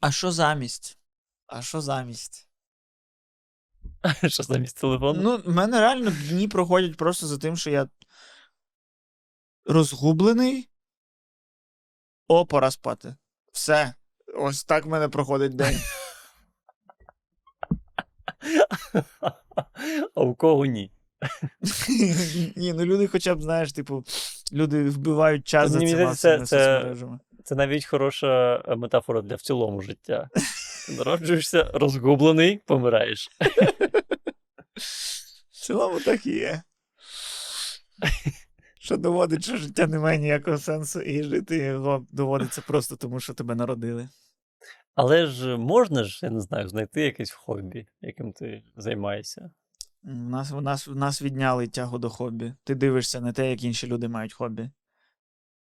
А що замість? А що замість? Що замість телефону? Ну, в мене реально дні проходять просто за тим, що я розгублений. О, пора спати. Все. Ось так в мене проходить день. а у кого ні? Ні, ну люди хоча б, знаєш, типу, люди вбивають час за цими це- соцмережами. Це навіть хороша е, метафора для в цілому життя. Народжуєшся розгублений, помираєш. В цілому так і є. Що доводить, що життя не має ніякого сенсу, і жити його доводиться просто тому, що тебе народили. Але ж можна ж, я не знаю, знайти якесь хобі, яким ти займаєшся. У нас, у нас, у нас відняли тягу до хобі. Ти дивишся на те, як інші люди мають хобі.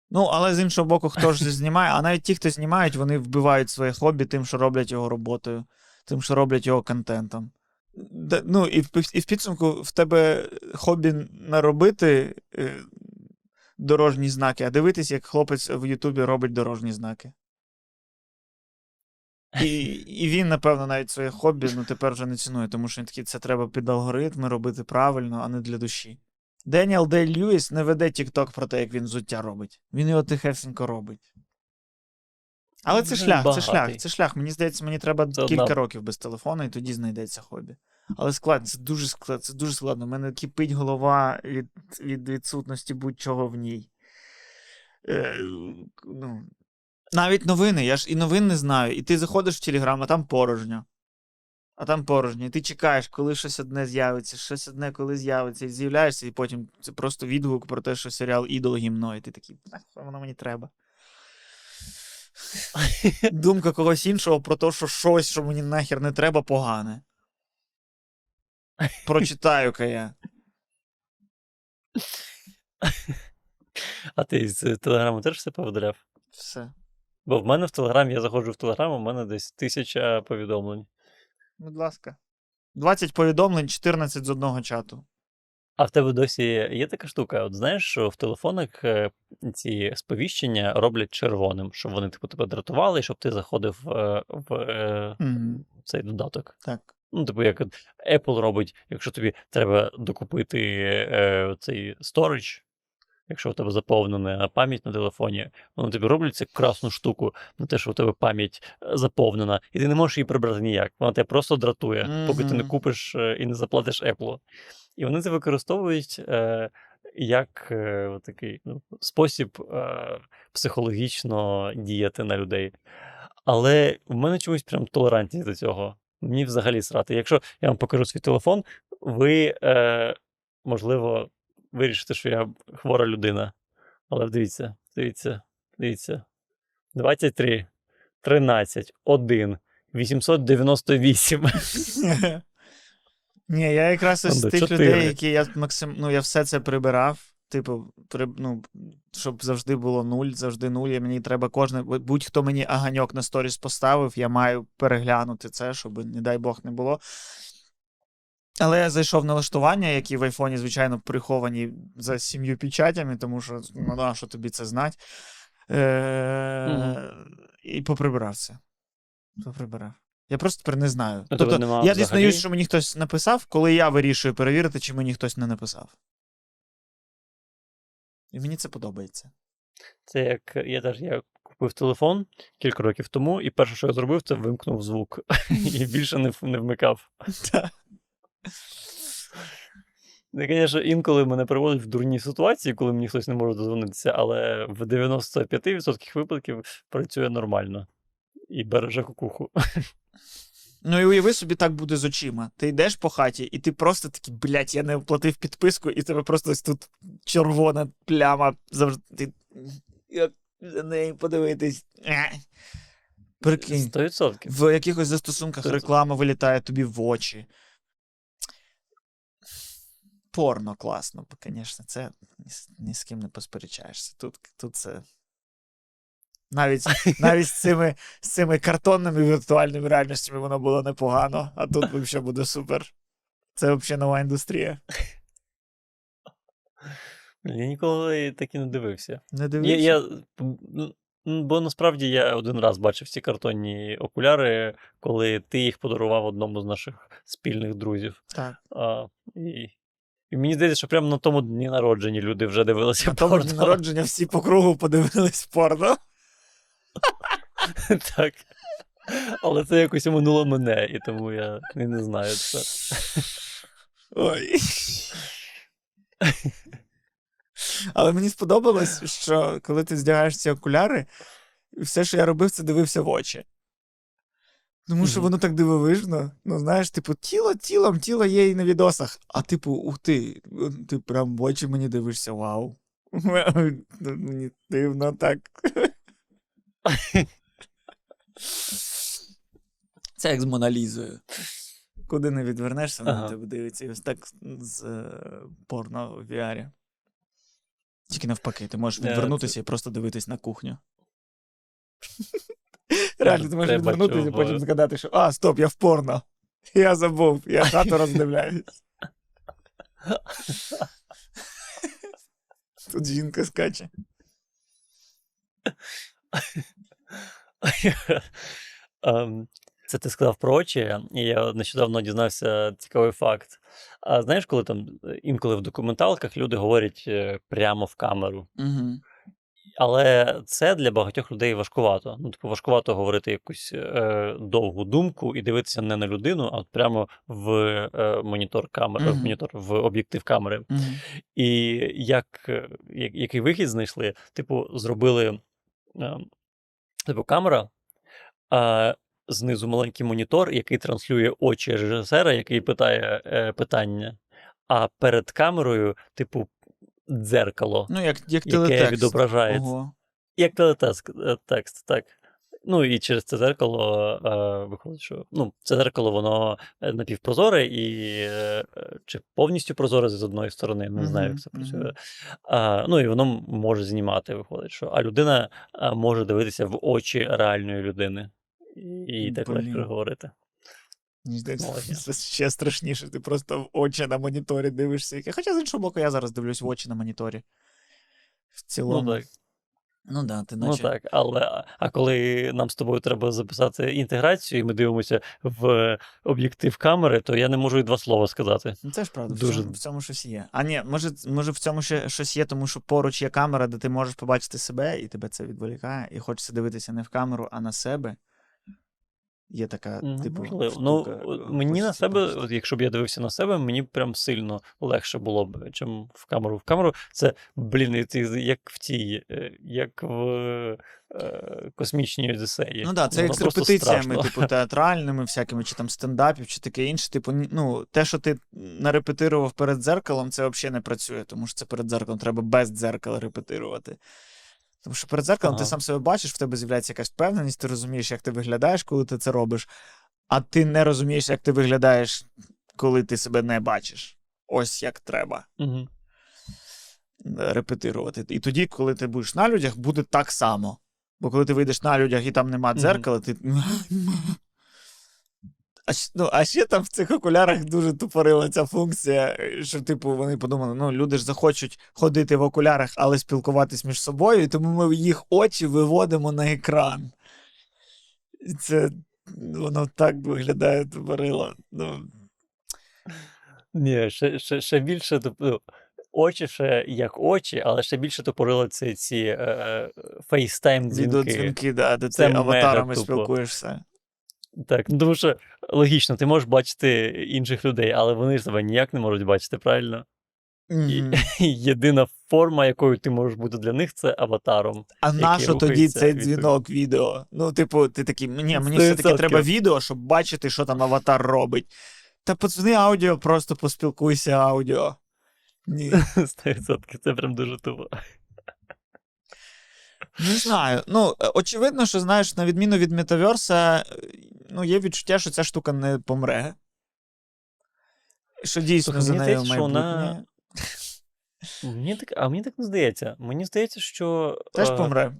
Ну, але з іншого боку, хто ж знімає, а навіть ті, хто знімають, вони вбивають своє хобі тим, що роблять його роботою, тим, що роблять його контентом. Де- Ну, і в, і в підсумку в тебе хобі наробити е, дорожні знаки, а дивитись, як хлопець в Ютубі робить дорожні знаки. І, і він, напевно, навіть своє хобі ну, тепер вже не цінує, тому що він такий, це треба під алгоритми робити правильно, а не для душі. Деніел Дей Льюіс не веде TikTok про те, як він взуття робить. Він його тихесенько робить. Але це шлях, це шлях, це шлях. Мені здається, мені треба Це кілька одна- років без телефону, і тоді знайдеться хобі. Але складно, це дуже складно, це дуже складно. У мене кипить голова від, від відсутності будь-чого в ній. Е, ну, навіть новини, я ж і новин не знаю. І ти заходиш в Телеграм, а там порожньо. А там порожньо. І ти чекаєш, коли щось одне з'явиться, щось одне коли з'явиться, і з'являєшся, і потім це просто відгук про те, що серіал ідол гімно, і ти такий, «Нахуй воно мені треба. Думка когось іншого про те, що щось, що мені нахер не треба, погане. Прочитаю-ка я. А ти з Телеграму теж все повидаляв? Все. Бо в мене в Телеграм, я заходжу в Телеграм, у мене десь тисяча повідомлень. Будь ласка. 20 повідомлень, 14 з одного чату. А в тебе досі є така штука? От знаєш, що в телефонах е, ці сповіщення роблять червоним, щоб вони типу тебе дратували, щоб ти заходив е, в е, Мгм. цей додаток. Так. Ну, типу, як Apple робить, якщо тобі треба докупити е, цей storage, якщо у тебе заповнена пам'ять на телефоні, вони тобі роблять цю красну штуку на те, що у тебе пам'ять е, заповнена, і ти не можеш її прибрати ніяк. Вона тебе просто дратує, поки ти не купиш е, і не заплатиш Apple. І вони це використовують е, як е, такий ну, спосіб е, психологічно діяти на людей. Але в мене чомусь прям толерантність до цього. Мені взагалі срати. Якщо я вам покажу свій телефон, ви, е, можливо, вирішите, що я хвора людина. Але дивіться, дивіться, дивіться. 23, 13, 1, 898. Ні, я якраз із тих чотири. людей, які я максим... ну, я все це прибирав. Типу, при... ну, щоб завжди було нуль, завжди нуль. І мені треба кожне. Будь-хто мені аганьок на сторіс поставив, я маю переглянути це, щоб, не дай Бог, не було. Але я зайшов налаштування, які в айфоні, звичайно, приховані за сім'ю печатями, тому що ну, на що тобі це знать. Е... І поприбирав це. Поприбирав. Я просто тепер не знаю. Тобто, нема я дізнаюсь, що мені хтось написав, коли я вирішую перевірити, чи мені хтось не написав. І мені це подобається. Це як я теж я купив телефон кілька років тому, і перше, що я зробив, це вимкнув звук. І більше не, не вмикав. Так. Звісно, інколи мене приводить в дурні ситуації, коли мені хтось не може дозвонитися, але в 95% випадків працює нормально і береже кукуху. Ну і уяви собі, так буде з очима. Ти йдеш по хаті, і ти просто такий, блядь, я не оплатив підписку, і тебе просто ось тут червона пляма завжди. Ти... Як за неї подивитись. Е. Прикинь. 100%. В якихось застосунках Це- реклама вилітає тобі в очі. Порно класно, бо, звісно, це ні, з- ні з ким не посперечаєшся. Тут, тут це. Навіть, навіть з, цими, з цими картонними віртуальними реальностями воно було непогано, а тут взагалі буде супер. Це взагалі нова індустрія. Я ніколи так і не дивився. Не Я, я, м, бо насправді я один раз бачив ці картонні окуляри, коли ти їх подарував одному з наших спільних друзів. Так. А, і, і мені здається, що прямо на тому дні народження люди вже дивилися. На тому дні народження всі по кругу подивились порно. так. Але це якось оминуло мене, і тому я не, не знаю це. Ой. Але мені сподобалось, що коли ти здягаєш ці окуляри, все, що я робив, це дивився в очі. Тому що воно так дивовижно. Ну, знаєш, типу, тіло тілом, тіло є і на відосах. А типу, ух ти, ти прям в очі мені дивишся, вау. Ну, Мені дивно так. Це як з Моналізою. Куди не відвернешся, вона Ага. тебе дивиться. І ось так з е, порно в VR. Тільки навпаки, ти можеш Е, відвернутися і просто дивитись на кухню. Реально, ти можеш відвернутися і потім згадати, що а, стоп, я в порно. Я забув, я хату роздивляюсь. Тут жінка скаче. Ем, Це ти сказав про очі, і я нещодавно дізнався цікавий факт. А знаєш, коли там е, інколи в документалках люди говорять е, прямо в камеру. Угу. Але це для багатьох людей важкувато. Ну, типу, важкувато говорити якусь е, довгу думку і дивитися не на людину, а от прямо в е, монітор камери, в монітор, в об'єктив камери. Угу. І як, е, я- який вихід знайшли? Типу, зробили е, типу, камера, а знизу маленький монітор, який транслює очі режисера, який питає е, питання. А перед камерою, типу, дзеркало, Ну, як, як яке відображається. Ого. Як телетекст, е, текст, так. Ну і через це зеркало е, виходить, що ну, це зеркало, воно е, напівпрозоре і е, е, чи повністю прозоре з одної сторони, не знаю, як це працює. А, ну і воно може знімати, виходить, що а людина може дивитися в очі реальної людини і так легко говорити. Мені здається, це ще страшніше. Ти просто в очі на моніторі дивишся. Хоча з іншого боку, я зараз дивлюсь в очі на моніторі. В Ну так. Ну да, ти Ну так, але а коли нам з тобою треба записати інтеграцію, і ми дивимося в об'єктив камери, то я не можу і два слова сказати. Ну, це ж правда, Дуже- в, цьому, в цьому щось є. А ні, може, може в цьому ще щось є, тому що поруч є камера, де ти можеш побачити себе, і тебе це відволікає, і хочеться дивитися не в камеру, а на себе. Є така, Ну, типу. Можливо. Ну, штука, е, мені на себе, от якщо б я дивився на себе, мені прям сильно легше було б, чим в камеру. В камеру це, блін, ти як в тій, е, як в е, космічній Одіссеї. Ну так, да, це як з репетиціями, типу, театральними, всякими, чи там стендапів, чи таке інше. Типу, ну, те, що ти нарепетирував перед дзеркалом, це взагалі не працює, тому що це перед дзеркалом треба без дзеркала репетирувати. Тому що перед дзеркалом ти сам себе бачиш, в тебе з'являється якась впевненість, ти розумієш, як ти виглядаєш, коли ти це робиш, а ти не розумієш, як ти виглядаєш, коли ти себе не бачиш. Ось як треба е, репетирувати. І тоді, коли ти будеш на людях, буде так само. Бо коли ти вийдеш на людях і там нема дзеркала, ти. А, ну, а ще там в цих окулярах дуже тупорила ця функція, е, що, типу, вони подумали, ну, люди ж захочуть ходити в окулярах, але спілкуватись між собою, і тому ми їх очі виводимо на екран. І це воно так виглядає тупорило. Ну, Ні, ще, ще, ще більше. ну, очі ще як очі, але ще більше тупорило ці е, FaceTime дзвінки. Відеодзвінки, да, де ти аватарами тупо. спілкуєшся. Так, ну тому що логічно, ти можеш бачити інших людей, але вони ж тебе ніяк не можуть бачити, правильно? І, Мгм. і єдина форма, якою ти можеш бути для них, це аватаром. А нащо тоді цей від- дзвінок відео? Ну, типу, ти такий, ні, мені все-таки треба відео, щоб бачити, що там аватар робить. Та подзвони аудіо, просто поспілкуйся аудіо. Ні. 100%. Це прям дуже тупо. Не знаю. Ну, е, очевидно, що знаєш, на відміну від Метаверса, е, ну, є відчуття, що ця штука не помре. Що дійсно Слухай, за нею здається, майбутнє. вона- Мені так, а мені так не здається. Мені здається, що Теж е, помре.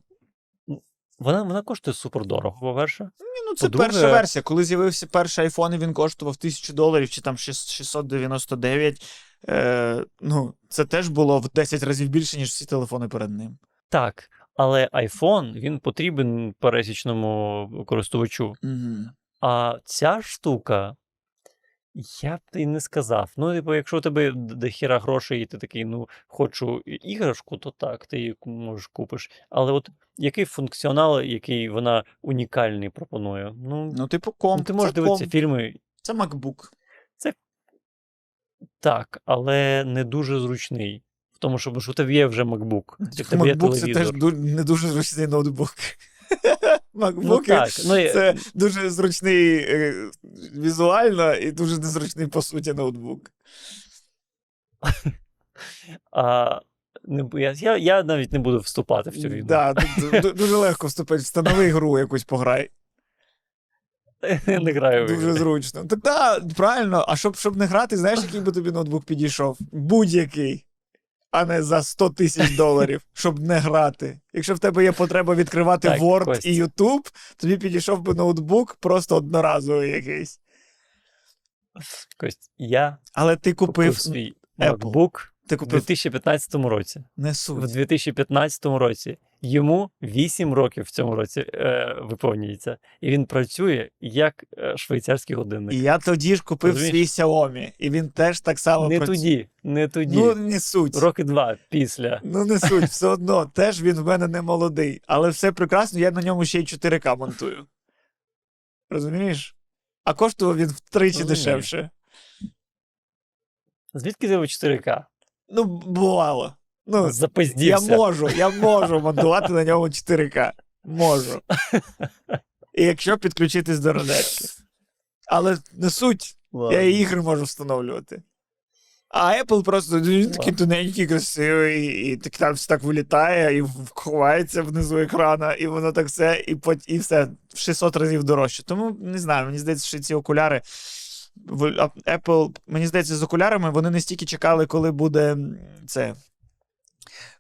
вона, вона коштує супер дорого, по-перше. Ні, ну це по-друге- перша версія. Коли з'явився перший iPhone, і він коштував 1000 доларів чи там 699. Е, ну, це теж було в 10 разів більше, ніж всі телефони перед ним. Так, але iPhone він потрібен пересічному користувачу. Угу. А ця штука, я б і не сказав. Ну, типу, якщо у тебе д- дохіра грошей, і ти такий, ну, хочу іграшку, то так, ти її можеш купиш. Але от який функціонал, який вона унікальний пропонує? Ну, Ну, типу, комп. ну ти можеш це дивитися комп. фільми, Це MacBook. Це так, але не дуже зручний. Тому, що, що у тебе є вже MacBook. і тебе MacBook це теж не дуже зручний ноутбук. MacBook Ну ну, це дуже зручний е, візуально і дуже незручний по суті ноутбук. А, не, я, я, навіть не буду вступати в цю війну. Да, ду- ду- дуже легко вступити. Встанови гру якусь пограй. Не граю Дуже зручно. Так так, правильно. А щоб, щоб не грати, знаєш, який би тобі ноутбук підійшов? Будь-який. А не за 100 тисяч доларів, щоб не грати. Якщо в тебе є потреба відкривати Так, Word Кость. і YouTube, тобі підійшов би ноутбук просто одноразовий якийсь. Кость, я Але ти купив купив. свій Apple. MacBook Ти в купив 2015 році. не В 2015 році йому 8 років в цьому році е, виповнюється. І він працює як е, швейцарський годинник. І я тоді ж купив Розумієш? свій Xiaomi, і він теж так само не працює. тоді, не тоді. Ну, не суть. Роки два після. Ну, не суть, все одно. Теж він в мене не молодий. Але все прекрасно, я на ньому ще й 4К монтую. Розумієш? А коштував він втричі Розумію. дешевше. Звідки тебе 4К? Ну, бувало. Ну, я можу, я можу монтувати на ньому 4К. Можу. І якщо підключитись до розетки. Але не суть, Ладно. я і ігри можу встановлювати. А Apple просто ну, він такий тоненький, красивий, і так там все так вилітає, і ховається внизу екрана, і воно так все, і, пот- і все в 600 разів дорожче. Тому не знаю, мені здається, що ці окуляри. Apple, мені здається, з окулярами вони не стільки чекали, коли буде це.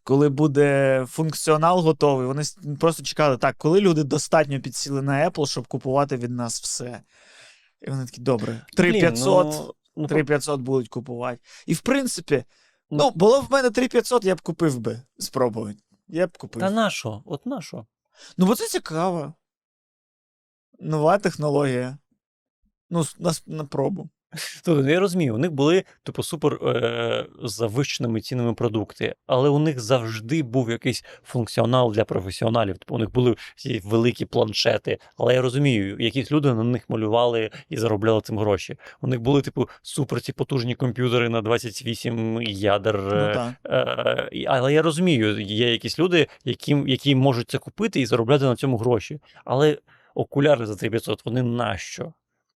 Коли буде функціонал готовий, вони просто чекали так, коли люди достатньо підсіли на Apple, щоб купувати від нас все. І вони такі, добре, 3500, ну, ну, 3500 будуть купувати. І в принципі, Ну. ну, було в мене 3500, я б купив би спробувати. Я б купив. Та на що? От на що? Ну, бо це цікаво. Нова технологія. Ну, на, на пробу. Тобто, я розумію, у них були типу супер е, завищеними цінами продукти, але у них завжди був якийсь функціонал для професіоналів. Типу, у них були ці великі планшети. Але я розумію, якісь люди на них малювали і заробляли цим гроші. У них були, типу, супер ці потужні комп'ютери на 28 ядер. Ну, е. Е, але я розумію, є якісь люди, які, які можуть це купити і заробляти на цьому гроші. Але окуляри за 3500, вони нащо?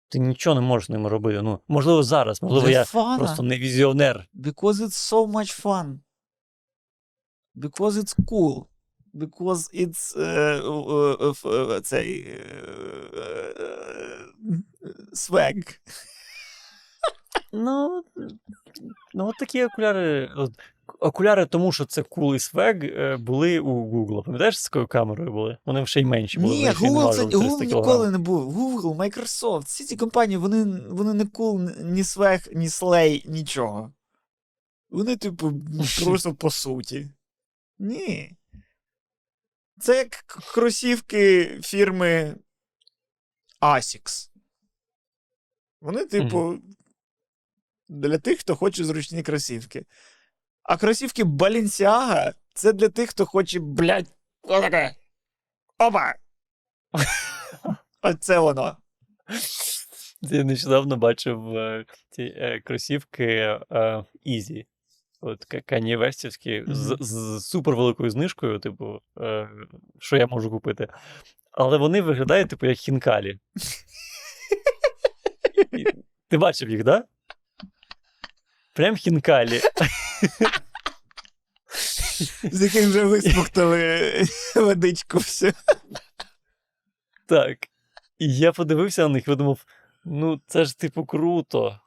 Ти нічого не можеш з ними робити. Ну, можливо, зараз, можливо, я фана. просто не візіонер. Because it's so much fun. Because it's cool. Because it's е, е, цей е, е, swag. Ну, ну от такі окуляри. Окуляри, тому що це cool і свег, е, були у Google. Пам'ятаєш, з такою камерою були? Вони ще й менші були. Ні, Google, це, Google ніколи не був. Google, Microsoft, всі ці компанії, вони, вони не cool, ні свег, ні слей, нічого. Вони, типу, просто по суті. Ні. Це як кросівки фірми Asics. Вони, типу, для тих, хто хоче зручні кросівки. А кросівки Balenciaga — це для тих, хто хоче, блядь. Опа! Оце воно. Я нещодавно бачив е, ці е, кросівки е, Easy. От Ка- Kanye Вестівські з, з супервеликою знижкою, типу, е, що я можу купити. Але вони виглядають, типу, як хінкалі. Ти бачив їх, так? Да? Прям хінкалі. З яких вже висмоктали водичку всю. Так. І я подивився на них і подумав: ну, це ж, типу, круто.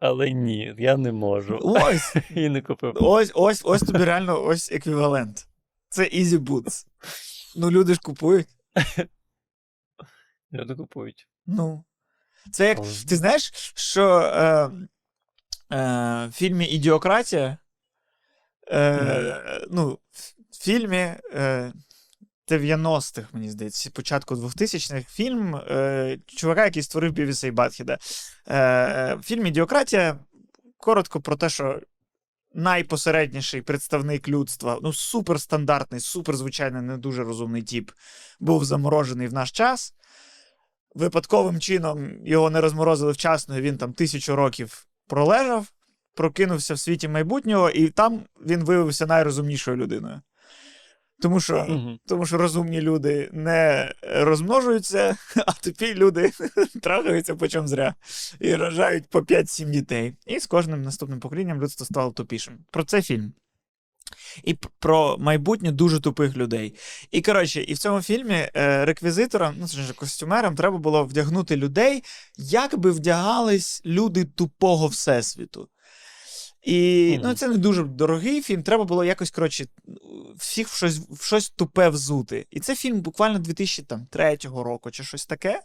Але ні, я не можу. Ось, І не купив. ось, ось, ось тобі реально ось еквівалент. Це Easy Boots. Ну, люди ж купують. Люди купують. Ну. Це як. Ти знаєш, що е, в фільмі Ідіократія. Е, ну, в фільмі е, 90-х, мені здається, початку 2000-х фільм е, чувака, який створив Бівіса і Батхіда. Е, е, в фільмі Ідіократія коротко про те, що найпосередніший представник людства, ну, суперстандартний, суперзвичайний, не дуже розумний тіп, був заморожений в наш час. Випадковим чином його не розморозили вчасно, і він там тисячу років пролежав, прокинувся в світі майбутнього, і там він виявився найрозумнішою людиною. Тому що, угу. тому що розумні люди не розмножуються, а тупі люди трахаються почем зря і рожають по 5-7 дітей. І з кожним наступним поколінням людство стало тупішим. Про це фільм. І про майбутнє дуже тупих людей. І коротше, і в цьому фільмі е, реквізиторам, ну це ж костюмерам, треба було вдягнути людей, як би вдягались люди тупого всесвіту. І ну, це не дуже дорогий фільм. Треба було якось, коротше, всіх в щось, в щось тупе взути. І це фільм буквально 2003 року чи щось таке.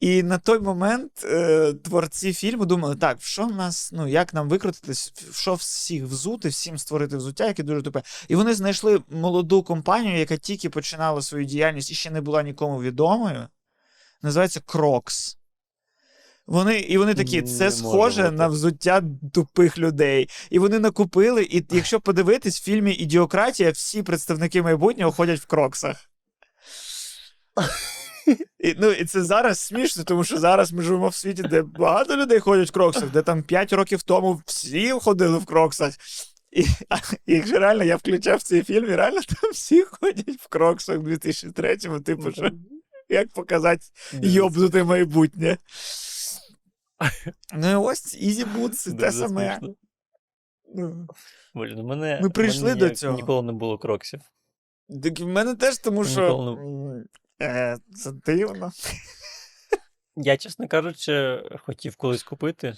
І на той момент е, творці фільму думали, так, що в нас, ну як нам викрутитись, що всіх взути, всім створити взуття, яке дуже тупе. І вони знайшли молоду компанію, яка тільки починала свою діяльність і ще не була нікому відомою. Називається Crocs. Вони, і вони такі, це може схоже на взуття тупих людей. І вони накупили, і якщо подивитись, в фільмі Ідіократія всі представники майбутнього ходять в кроксах. І, ну, і це зараз смішно, тому що зараз ми живемо в світі, де багато людей ходять в кроксах, де там 5 років тому всі ходили в кроксах. І, а, і якщо реально я включав цей фільм, і реально там всі ходять в кроксах в 2003-му, типу, що як показати йобнуте майбутнє. Ну, і ось Boots, це те саме. Ну, Блін, у мене, Ми прийшли мене до цього. Ніколи не було кроксів. Так в мене теж, тому що. Е, це дивно. Я, чесно кажучи, хотів колись купити.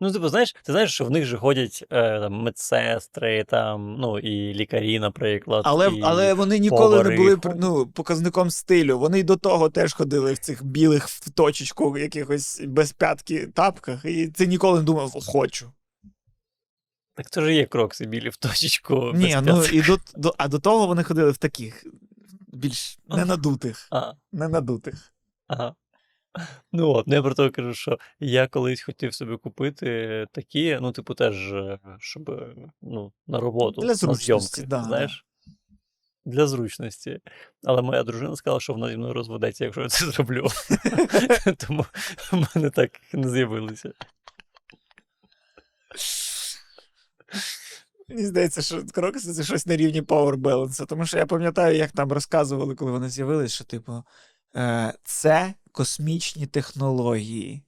Ну, типу, знаєш, ти знаєш, що в них же ходять е, там, медсестри, там, ну, і лікарі, наприклад. Але, і... але вони ніколи не були ну, показником стилю. Вони й до того теж ходили в цих білих в точечку, якихось без п'ятки тапках, і ти ніколи не думав, хочу. Так це ж є крокси білі в точечку. Ні, без ну і до, до, а до того вони ходили в таких більш ненадутих. А, Ненадутих. ага. Ну от, ну я про те кажу, що я колись хотів собі купити такі, ну, типу, теж, е, щоб ну, на роботу, Для на зручності, зйомки, да, знаєш. Для зручності. Але моя дружина сказала, що вона зі мною розведеться, якщо я це зроблю. Тому в мене так не з'явилося. Мені здається, що крокси це щось на рівні Power Balance, тому що я пам'ятаю, як там розказували, коли вони з'явились, що, типу, е, це космічні технології.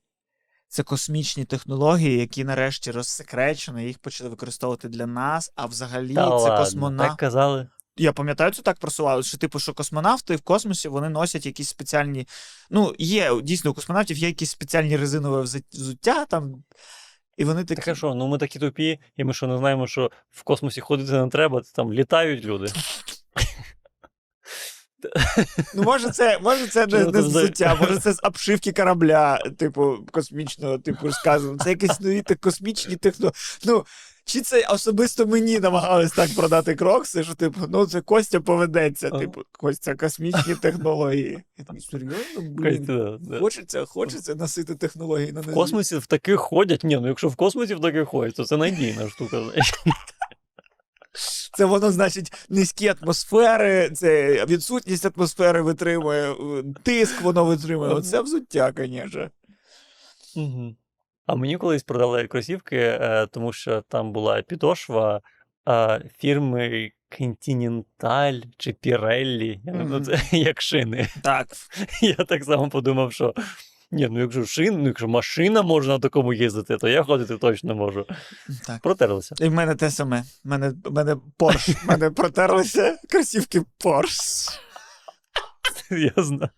Це космічні технології, які нарешті розсекречені, їх почали використовувати для нас, а взагалі Та це ладно, космонавти. так казали. Я пам'ятаю, це так просували, що, типу, що космонавти в космосі вони носять якісь спеціальні. Ну, є дійсно у космонавтів є якісь спеціальні резинове взуття там. І вони такі. Так а що, ну ми такі тупі, і ми що не знаємо, що в космосі ходити не треба, там літають люди. Ну, може, це, може, це не, не взуття, може, це з обшивки корабля, типу, космічного, типу, сказано. Це якісь нові космічні технології. Ну, чи це особисто мені намагались так продати крокси, що типу, ну це Костя поведеться. Типу, Костя, космічні технології. Я такий, серйозно, блін. Хочеться, хочеться носити технології на В космосі в таких ходять. Ні, ну якщо в космосі в таких ходять, то це надійна штука. Це воно, значить, низькі атмосфери, це відсутність атмосфери витримує, е, тиск воно витримує. Оце взуття, звісно. Мгм. А мені колись продали кросівки, е, тому що там була підошва фірми Continental чи Pirelli, не знаю, це як шини. Так. Я так само подумав, що ні, ну якщо шин, ну якщо машина може на такому їздити, то я ходити точно можу. так. Протерлися. І в мене те саме. В мене, в мене Порш. В мене протерлися кросівки Порш. Я знаю.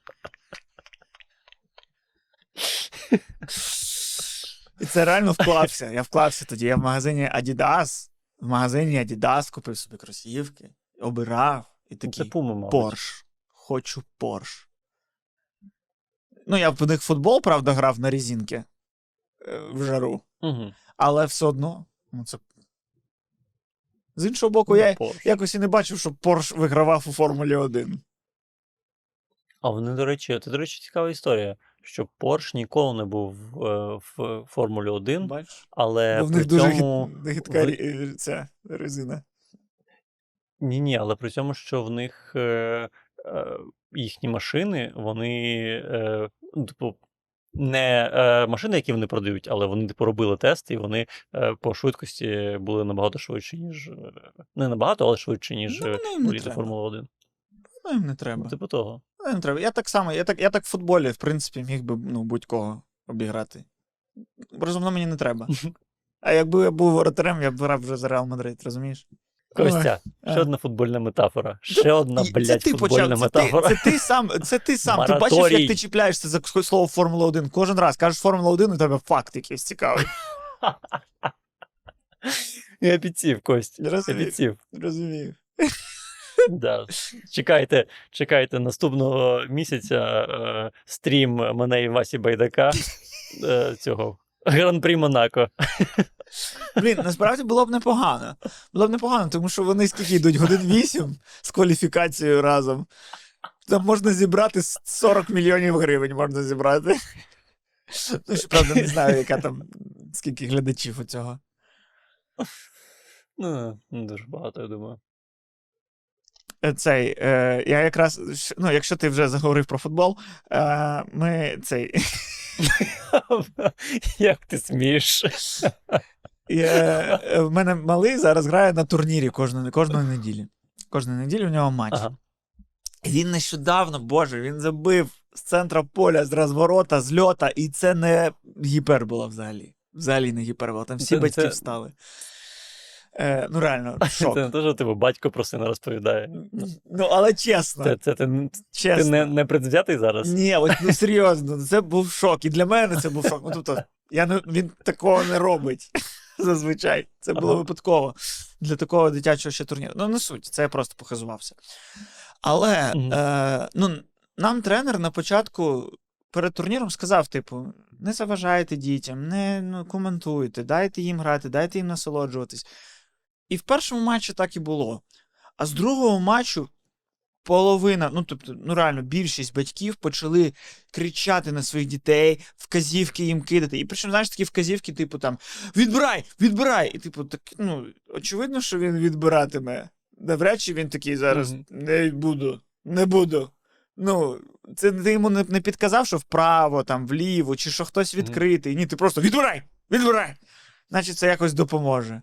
І це реально вклався. Я вклався тоді. Я в магазині Adidas, в магазині Adidas купив собі кросівки, обирав і Ну, такий пума. Порш. Хочу Порш. Ну, я в них футбол, правда, грав на резинки е, в жару, Угу. але все одно. Ну, це... З іншого боку, я Porsche. якось і не бачив, щоб Порш вигравав у Формулі 1. А вони, до речі, це, до речі, цікава історія, що Porsche ніколи не був е, в Формулі 1, Бачиш? але Бо в них дуже цьому... гід... гидка в- ця резина. Ні, ні, але при цьому, що в них е, е, їхні машини, вони, е, ну, типу, не е, машини, які вони продають, але вони типу робили тест, і вони е, по швидкості були набагато швидші, ніж. е, Не набагато, але швидше, ніж Ну, е. Формула 1. Ну, їм не треба. Типу того. Ну, не треба. Я так само, я так, я так в футболі, в принципі, міг би ну, будь-кого обіграти. Розумно мені не треба. А якби я був воротарем, я б грав вже за Реал Мадрид, розумієш? Костя, Ой, ще а. одна футбольна метафора. Ще одна, блядь, футбольна це ти, метафора. це ти сам, це ти сам. Ти бачиш, як ти чіпляєшся за слово Формула 1 кожен раз. Кажеш Формула 1, у тебе факт якийсь цікавий. Я підсів, Кость. Я підсів. Розумію. Да. Чекайте, чекайте наступного місяця е, стрім мене і Васі Байдака е, цього Гран-прі Монако. Блін, насправді було б непогано. Було б непогано, тому що вони скільки йдуть годин 8 з кваліфікацією разом. Там можна зібрати 40 мільйонів гривень можна зібрати. Ну, щоправда, не знаю, яка там, скільки глядачів у цього. Ну, не дуже багато, я думаю. Цей, е, я якраз, ну, якщо ти вже заговорив про футбол, е, ми цей. Як ти смієш? Е, в мене малий зараз грає на турнірі кожної, кожної неділі. Кожної неділі у нього матч. Ага. Він нещодавно, боже, він забив з центра поля, з розворота, з льота, і це не гіпербола взагалі. Взагалі не гіпербола. Там всі Це- батьки це- встали. Е, ну, реально, шок. Це не те, що тебе батько про сина розповідає. Ну, але чесно, Це, це ти, ти не, не предвзятий зараз? Ні, от, ну серйозно, це був шок. І для мене це був шок. Ну, тобто, я не, він такого не робить зазвичай. Це було Ага. випадково для такого дитячого ще турніру. Ну, не суть, це я просто похизувався. Але Мгм. е, ну, нам тренер на початку перед турніром сказав: типу, не заважайте дітям, не ну, коментуйте, дайте їм грати, дайте їм насолоджуватись. І в першому матчі так і було. А з другого матчу половина, ну тобто, ну реально, більшість батьків почали кричати на своїх дітей, вказівки їм кидати. І причому, знаєш, такі вказівки, типу там відбирай, відбирай! І типу, так, ну, очевидно, що він відбиратиме. Навряд чи він такий зараз Мгм. не буду, не буду. Ну, це ти йому не, не підказав, що вправо, там, вліво, чи що хтось відкритий. Ні, ти просто відбирай! Відбирай! Значить, це якось допоможе.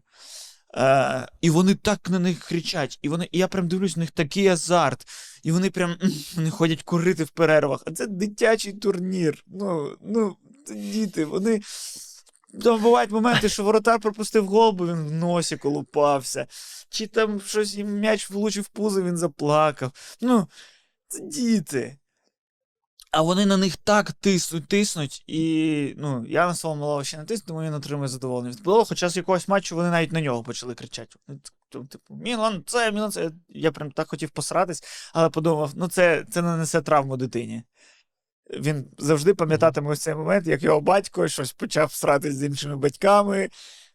Е, і вони так на них кричать, і вони, і я прям дивлюсь, у них такий азарт, і вони прям вони ходять курити в перервах. А це дитячий турнір. Ну, ну, діти, вони. Там бувають моменти, що воротар пропустив гол, бо він в носі колупався. Чи там щось їм м'яч влучив в пузо, він заплакав. Ну, це діти. А вони на них так тиснуть, тиснуть, і ну, я на свого малого ще не тисну, тому він отримує задоволення від хоча з якогось матчу вони навіть на нього почали кричати. Там, Типу, Мілан, це, Мілан, це. Я прям так хотів посратись, але подумав, ну це, це нанесе травму дитині. Він завжди пам'ятатиме ось цей момент, як його батько щось почав сратись з іншими батьками.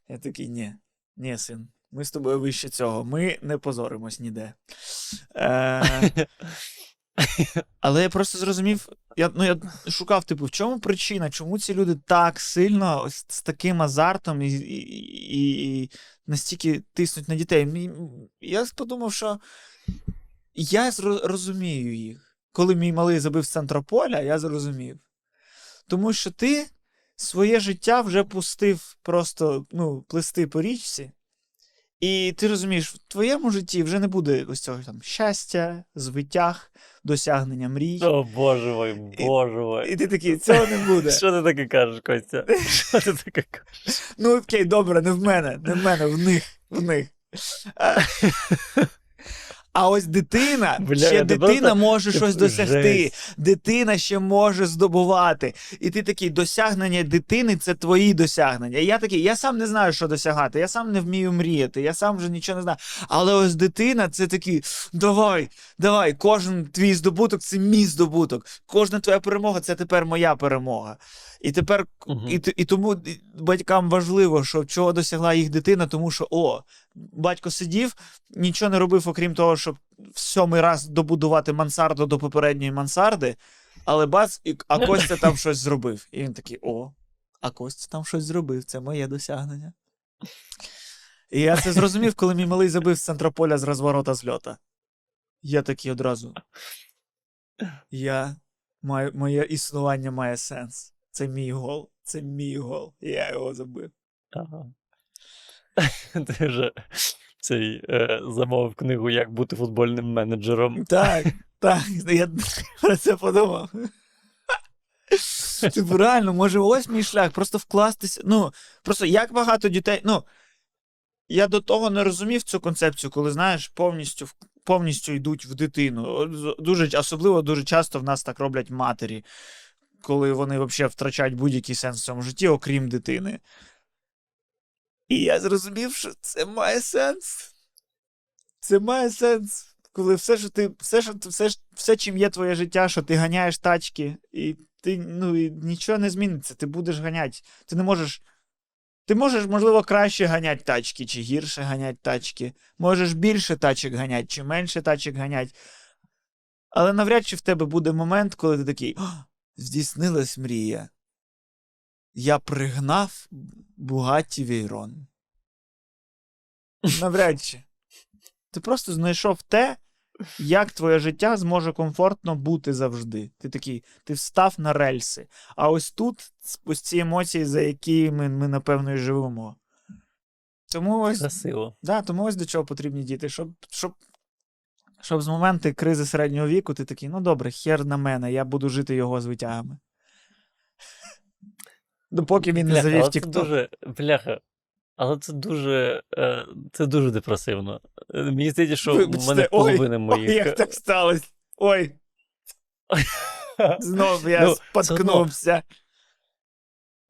Я такий, ні, Ні, син, ми з тобою вище цього. Ми не позоримось ніде. Е, але я просто зрозумів, я, ну, я шукав, типу, в чому причина, чому ці люди так сильно ось з таким азартом і, і, і, настільки тиснуть на дітей. Я подумав, що я розумію їх. Коли мій малий забив з центра поля, я зрозумів. Тому що ти своє життя вже пустив просто ну, плисти по річці. І ти розумієш, в твоєму житті вже не буде ось цього там щастя, звитяг, досягнення мрій. О, боже мой, боже мой. І ти такий, цього не буде. Що ти таке кажеш, Костя? Що ти таке кажеш? Ну, окей, добре, не в мене, не в мене, в них, в них. А, ось дитина, Бля, ще дитина може ти щось досягти. жесть. Дитина ще може здобувати. І ти такий, досягнення дитини це твої досягнення. І я такий, я сам не знаю, що досягати, я сам не вмію мріяти, я сам вже нічого не знаю. Але ось дитина це такий, давай, давай, кожен твій здобуток це мій здобуток. Кожна твоя перемога це тепер моя перемога. І тепер Мгм. і, і тому батькам важливо, що чого досягла їх дитина, тому що о, батько сидів, нічого не робив, окрім того, щоб в сьомий раз добудувати мансарду до попередньої мансарди, але бац, і, а Костя там щось зробив. І він такий: о, а Костя там щось зробив, це моє досягнення. І я це зрозумів, коли мій малий забив з центра поля з розворота з льота. Я такий одразу. Я маю, моє існування має сенс. Це мій гол. Це мій гол. Я його забив. Ага. Ти вже цей е, замовив книгу Як бути футбольним менеджером. Так, так, я про це подумав. Типу, реально, може, ось мій шлях, просто вкластися. Ну, просто як багато дітей. Ну, я до того не розумів цю концепцію, коли, знаєш, повністю, повністю йдуть в дитину. Дуже, особливо дуже часто в нас так роблять матері, коли вони взагалі втрачають будь-який сенс в цьому житті, окрім дитини. І я зрозумів, що це має сенс. Це має сенс. Коли все, що ти, все, що, все, все, чим є твоє життя, що ти ганяєш тачки, і ти ну, і нічого не зміниться, ти будеш ганяти. Ти не можеш. Ти можеш, можливо, краще ганяти тачки, чи гірше ганяти тачки. Можеш більше тачок ганяти, чи менше тачок ганяти. Але навряд чи в тебе буде момент, коли ти такий. «О, здійснилась мрія. Я пригнав Бугатті Вейрон. Навряд чи. Ти просто знайшов те, як твоє життя зможе комфортно бути завжди. Ти такий, ти встав на рельси. А ось тут ось ці емоції, за якими ми, напевно, і живемо. Тому ось, Красиво. да, тому ось до чого потрібні діти, щоб, щоб, щоб з моменту кризи середнього віку ти такий, ну добре, хер на мене, я буду жити його з витягами. Допоки він не завів це дуже. Бляха. Але це дуже, е, це дуже депресивно. Мені здається, що в мене ой, половина Ой, моїх. як так сталося. Ой, знов я Ну, споткнувся.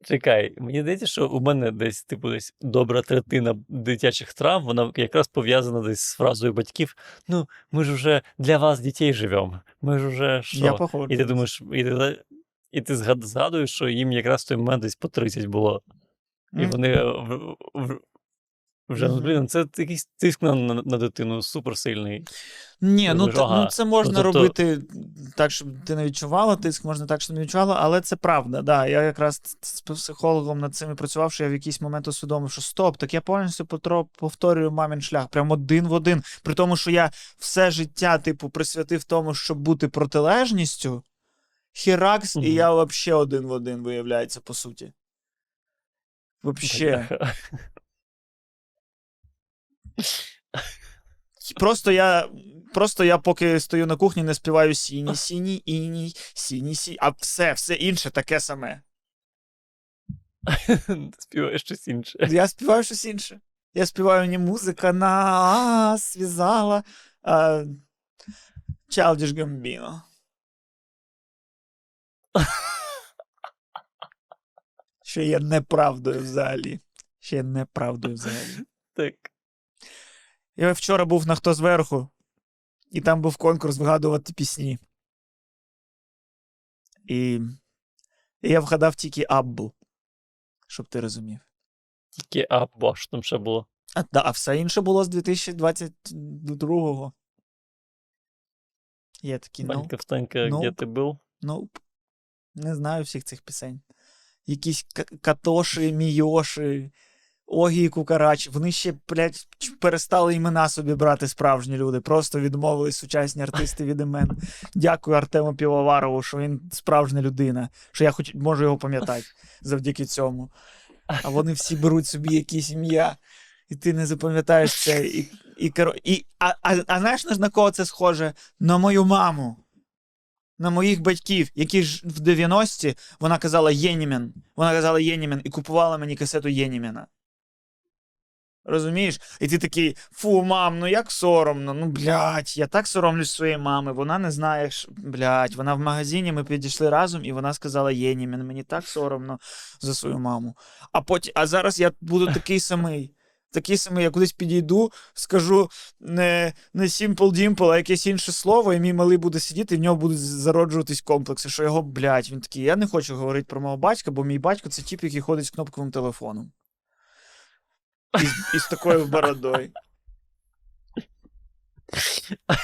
Чекай, мені здається, що у мене десь, типу, десь добра третина дитячих травм, вона якраз пов'язана десь з фразою батьків: ну, ми ж вже для вас дітей живемо. Ми ж вже що? Я. І ти думаєш, і ти, і ти згадуєш, що їм якраз в той момент десь по 30 було. І вони е, в- в- вже, ну, Мгм. блін, це якийсь тиск на, на, на дитину суперсильний. Ні, ну, та, ну це можна тобто- робити так, щоб ти не відчувала тиск, можна так, щоб не відчувала, але це правда. Да. Я якраз з психологом над цим і працював, що я в якийсь момент усвідомив, що стоп, так я повністю повторюю мамін шлях, прям один в один. При тому, що я все життя, типу, присвятив тому, щоб бути протилежністю. Хіракс, Мгм. і я взагалі один в один виявляється, по суті. Вообще. Просто я, просто я поки стою на кухні, не співаю сіні, сіні, іній, сіні, сі. А все, все інше таке саме. Ти співаєш щось інше. Я співаю щось інше. Я співаю не музика нас зв'язала, а Childish Gambino. Що є неправдою взагалі. Ще є неправдою взагалі. Так. Я вчора був на хто зверху, і там був конкурс вгадувати пісні. І і я вгадав тільки Аббу, щоб ти розумів. Тільки або що там ще було. А, да, а все інше було з 2022-го. Є такі, ну, Ванька, встанька, ну. де ти був? ну, не знаю всіх цих пісень. Якісь Катоші, Мійоші, Огі і Кукарачі. Вони ще, блядь, перестали імена собі брати справжні люди. Просто відмовились сучасні артисти від імен. Дякую Артему Півоварову, що він справжня людина, що я хоч можу його пам'ятати завдяки цьому. А вони всі беруть собі якісь ім'я, і ти не запам'ятаєш це. І, і, і, а, а, а знаєш на кого це схоже? На мою маму. На моїх батьків, які ж в 90-ті вона казала Єнімін. Вона казала Єнімін і купувала мені касету Єніміна. Розумієш? І ти такий, фу, мам, ну як соромно, ну блядь, я так соромлюсь своєї мами. Вона не знає, що, блядь, вона в магазині, ми підійшли разом, і вона сказала Єнімін, мені так соромно за свою маму. А потім, а зараз я буду такий самий. Такий самий, я кудись підійду, скажу не, не Simple Dimple, а якесь інше слово, і мій малий буде сидіти, і в нього будуть зароджуватись комплекси, що його, блядь, він такий, я не хочу говорити про мого батька, бо мій батько це тип, який ходить з кнопковим телефоном. І, з- і з такою бородою.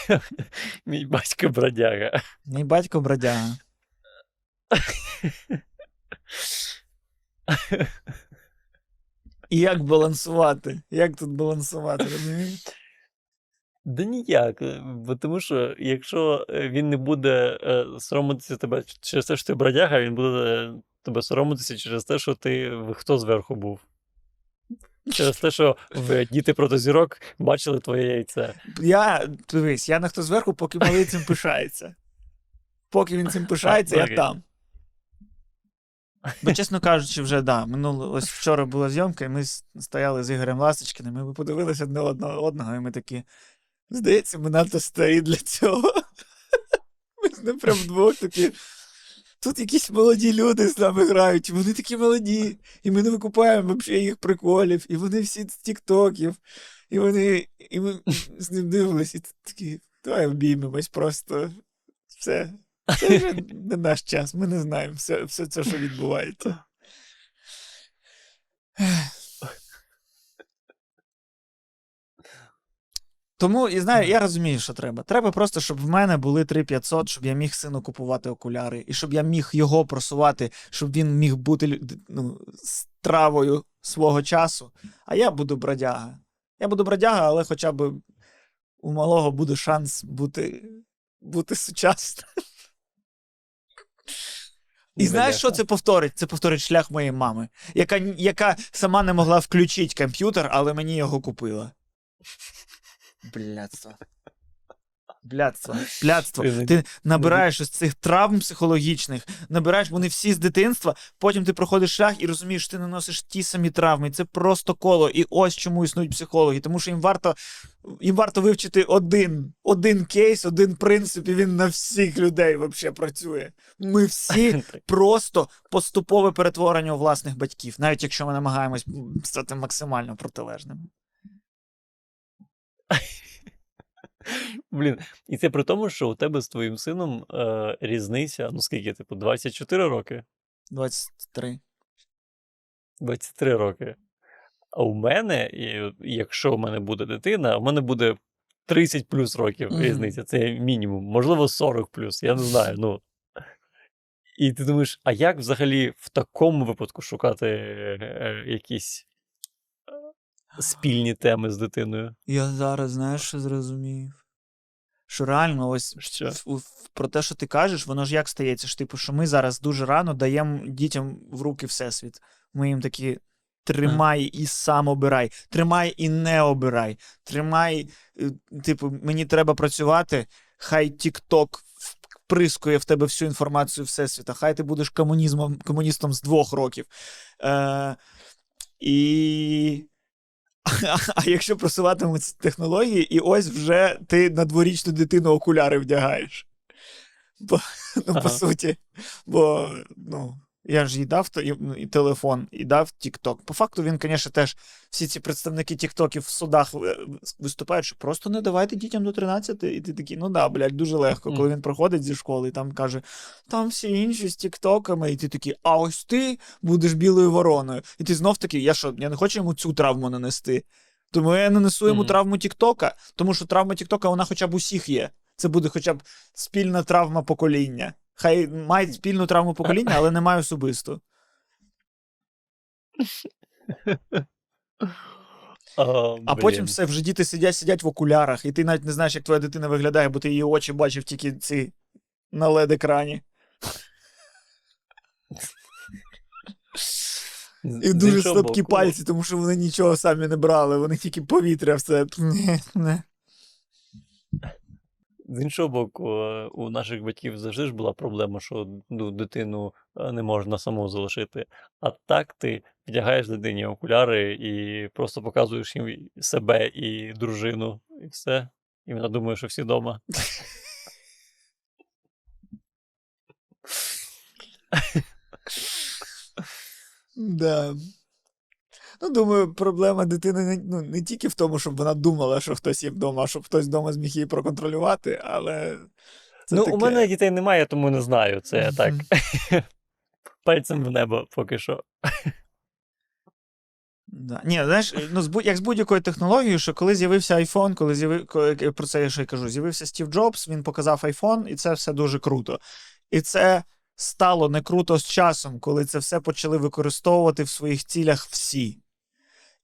Мій батько бродяга. Мій батько бродяга. І як балансувати? Як тут балансувати, розумієш? Да ніяк. Бо тому що якщо е, він не буде е, соромитися тебе через те, що ти бродяга, він буде е, тебе соромитися через те, що ти хто зверху був. Через те, що в діти проти зірок бачили твоє яйце. Я дивись, я на хто зверху, поки малий цим пишається. Поки він цим пишається, я окей. там. Бо, чесно кажучи, вже да, минуло, ось вчора була зйомка, і ми стояли з Ігорем Ласточкиним, і ми подивилися одне одного одного, і ми такі. Здається, ми надто старі для цього. Ми з ним прям вдвох такі. Тут якісь молоді люди з нами грають, вони такі молоді, і ми не викупаємо взагалі їх приколів, і вони всі з тіктоків, і вони. І ми з ним дивилися, і такі, давай обіймемось просто. Все. Це вже не наш час, ми не знаємо все, все це, що відбувається. Тому, і знаю, я розумію, що треба. Треба просто, щоб в мене були 3500, щоб я міг сину купувати окуляри, і щоб я міг його просувати, щоб він міг бути ну, стравою свого часу. А я буду бродяга. Я буду бродяга, але хоча б у малого буде шанс бути, бути сучасним. І знаєш, що це повторить? Це повторить шлях моєї мами, яка, яка сама не могла включити комп'ютер, але мені його купила. Блядство. Блядство. Блядство. Ти- набираєш із цих травм психологічних, набираєш вони всі з дитинства, потім ти проходиш шлях і розумієш, що ти наносиш ті самі травми. Це просто коло. І ось чому існують психологи. Тому що їм варто, їм варто вивчити один, один кейс, один принцип, і він на всіх людей взагалі працює. Ми всі просто поступове перетворення у власних батьків, навіть якщо ми намагаємось стати максимально протилежними. Блін, і це при тому, що у тебе з твоїм сином е, різниця, ну скільки, типу, 24 роки? 23. 23 роки. А у мене, якщо у мене буде дитина, у мене буде 30 плюс років Мгм. різниця. Це мінімум, можливо, 40 плюс, я не знаю. Ну. І ти думаєш, а як взагалі в такому випадку шукати е, е, якісь спільні теми з дитиною? Я зараз, знаєш, що зрозумів? Що реально, ось Що? про те, що ти кажеш, воно ж як стається? Що, типу, що ми зараз дуже рано даємо дітям в руки всесвіт. Ми їм такі. Тримай і сам обирай, тримай і не обирай. Тримай, е, типу, мені треба працювати, хай TikTok вприскує в тебе всю інформацію Всесвіта, хай ти будеш комунізмом, комуністом з двох років. Е, і а, якщо просуватимуть технології, і ось вже ти на дворічну дитину окуляри вдягаєш. Бо, ну, Ага. по суті, бо ну, я ж їй дав і, ну, і телефон, і дав TikTok. По факту він, звісно, теж всі ці представники TikTokів в судах е, виступають, що просто не давайте дітям до 13, і ти такий, ну да, блядь, дуже легко, коли він проходить зі школи і там каже, там всі інші з тіктоками, і ти такий, а ось ти будеш білою вороною. І ти знов такий, я що, я не хочу йому цю травму нанести. Тому я не несу йому Мгм. травму Тіктока, тому що травма Тіктока, вона хоча б усіх є. Це буде хоча б спільна травма покоління. Хай мають спільну травму покоління, але немає особисту. А, А потім все, вже діти сидять, сидять в окулярах, і ти навіть не знаєш, як твоя дитина виглядає, бо ти її очі бачив тільки ці на LED-екрані. І дуже слабкі пальці, тому що вони нічого самі не брали, вони тільки повітря все. З іншого боку, е, у наших батьків завжди ж була проблема, що ну, дитину е, не можна саму залишити. А так ти вдягаєш дитині окуляри і просто показуєш їм себе і дружину, і все. І вона думає, що всі вдома. Да. Ну, думаю, проблема дитини не, ну, не тільки в тому, щоб вона думала, що хтось є вдома, а щоб хтось вдома зміг її проконтролювати, але. Це ну, таке. у мене дітей немає, тому не знаю. Це я так. Пальцем в небо поки що. Да. Ні, знаєш, ну, з будь- як з будь-якою технологією, що коли з'явився iPhone, коли з'яви... коли- про це я ще й кажу, з'явився Стів Джобс, він показав iPhone, і це все дуже круто. І це стало не круто з часом, коли це все почали використовувати в своїх цілях всі.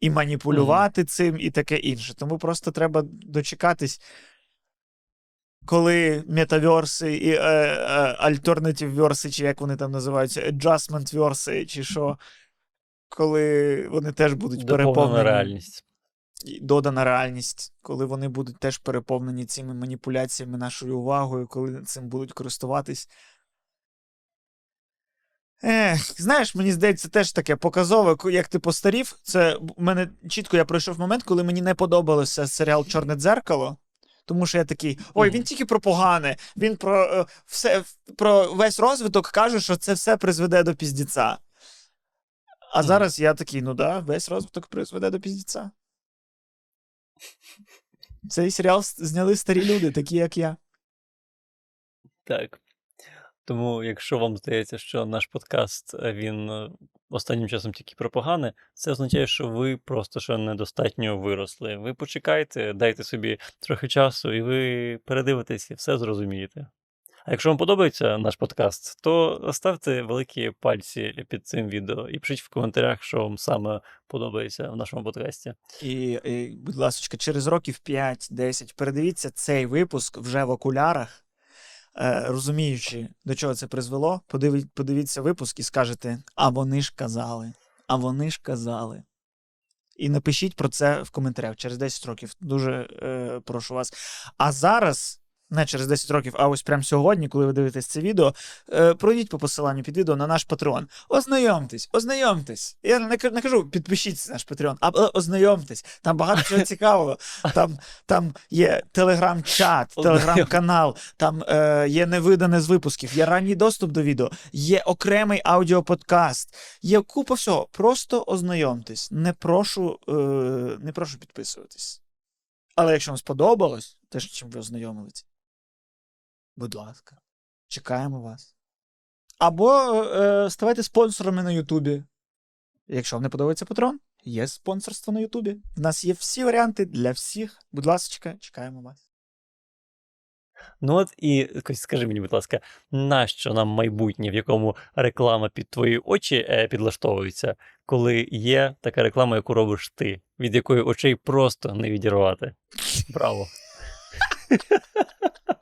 І маніпулювати цим, і таке інше. Тому просто треба дочекатись, коли метаверси і е, е, альтернатив верси, чи як вони там називаються, adjustment верси, чи що, коли вони теж будуть переповнені. реальність. додана реальність, коли вони будуть теж переповнені цими маніпуляціями, нашою увагою, коли цим будуть користуватись. Ех, знаєш, мені здається, теж таке показове, як ти постарів. Це в мене чітко я пройшов момент, коли мені не подобався серіал Чорне дзеркало. Тому що я такий, ой, він тільки про погане, він про е, все про весь розвиток каже, що це все призведе до піздіця. А зараз я такий, ну да, весь розвиток призведе до піздіця. Цей серіал зняли старі люди, такі як я. Так. Тому, якщо вам здається, що наш подкаст е, він е, останнім часом тільки про погане, це означає, що ви просто ще недостатньо виросли. Ви почекайте, дайте собі трохи часу, і ви передивитесь і все зрозумієте. А якщо вам подобається наш подкаст, то ставте великі пальці під цим відео і пишіть в коментарях, що вам саме подобається в нашому подкасті. І, і будь ласка, через років 5-10 передивіться цей випуск вже в окулярах, розуміючи, до чого це призвело. Подивіться випуск і скажете: а вони ж казали, а вони ж казали. І напишіть про це в коментарях через 10 років. Дуже е, прошу вас. А зараз. Не через 10 років, а ось прямо сьогодні, коли ви дивитесь це відео, е, пройдіть по посиланню під відео на наш Patreon. Ознайомтесь, ознайомтесь. Я не, кажу, підпишіться на наш Patreon, а е, ознайомтесь. Там багато чого цікавого. Там, там є телеграм-чат, телеграм-канал, там е, є невидане з випусків, є ранній доступ до відео, є окремий аудіоподкаст, є купа всього. Просто ознайомтесь. Не прошу, е, не прошу підписуватись. Але якщо вам сподобалось, те, з чим ви ознайомились, будь ласка, чекаємо вас. Або е, ставайте спонсорами на Ютубі. Якщо вам не подобається патрон, є спонсорство на Ютубі. У нас є всі варіанти для всіх. Будь ласка, чекаємо вас. Ну от і скажи мені, будь ласка, нащо нам майбутнє, в якому реклама під твої очі е, підлаштовується, коли є така реклама, яку робиш ти, від якої очей просто не відірвати? Браво.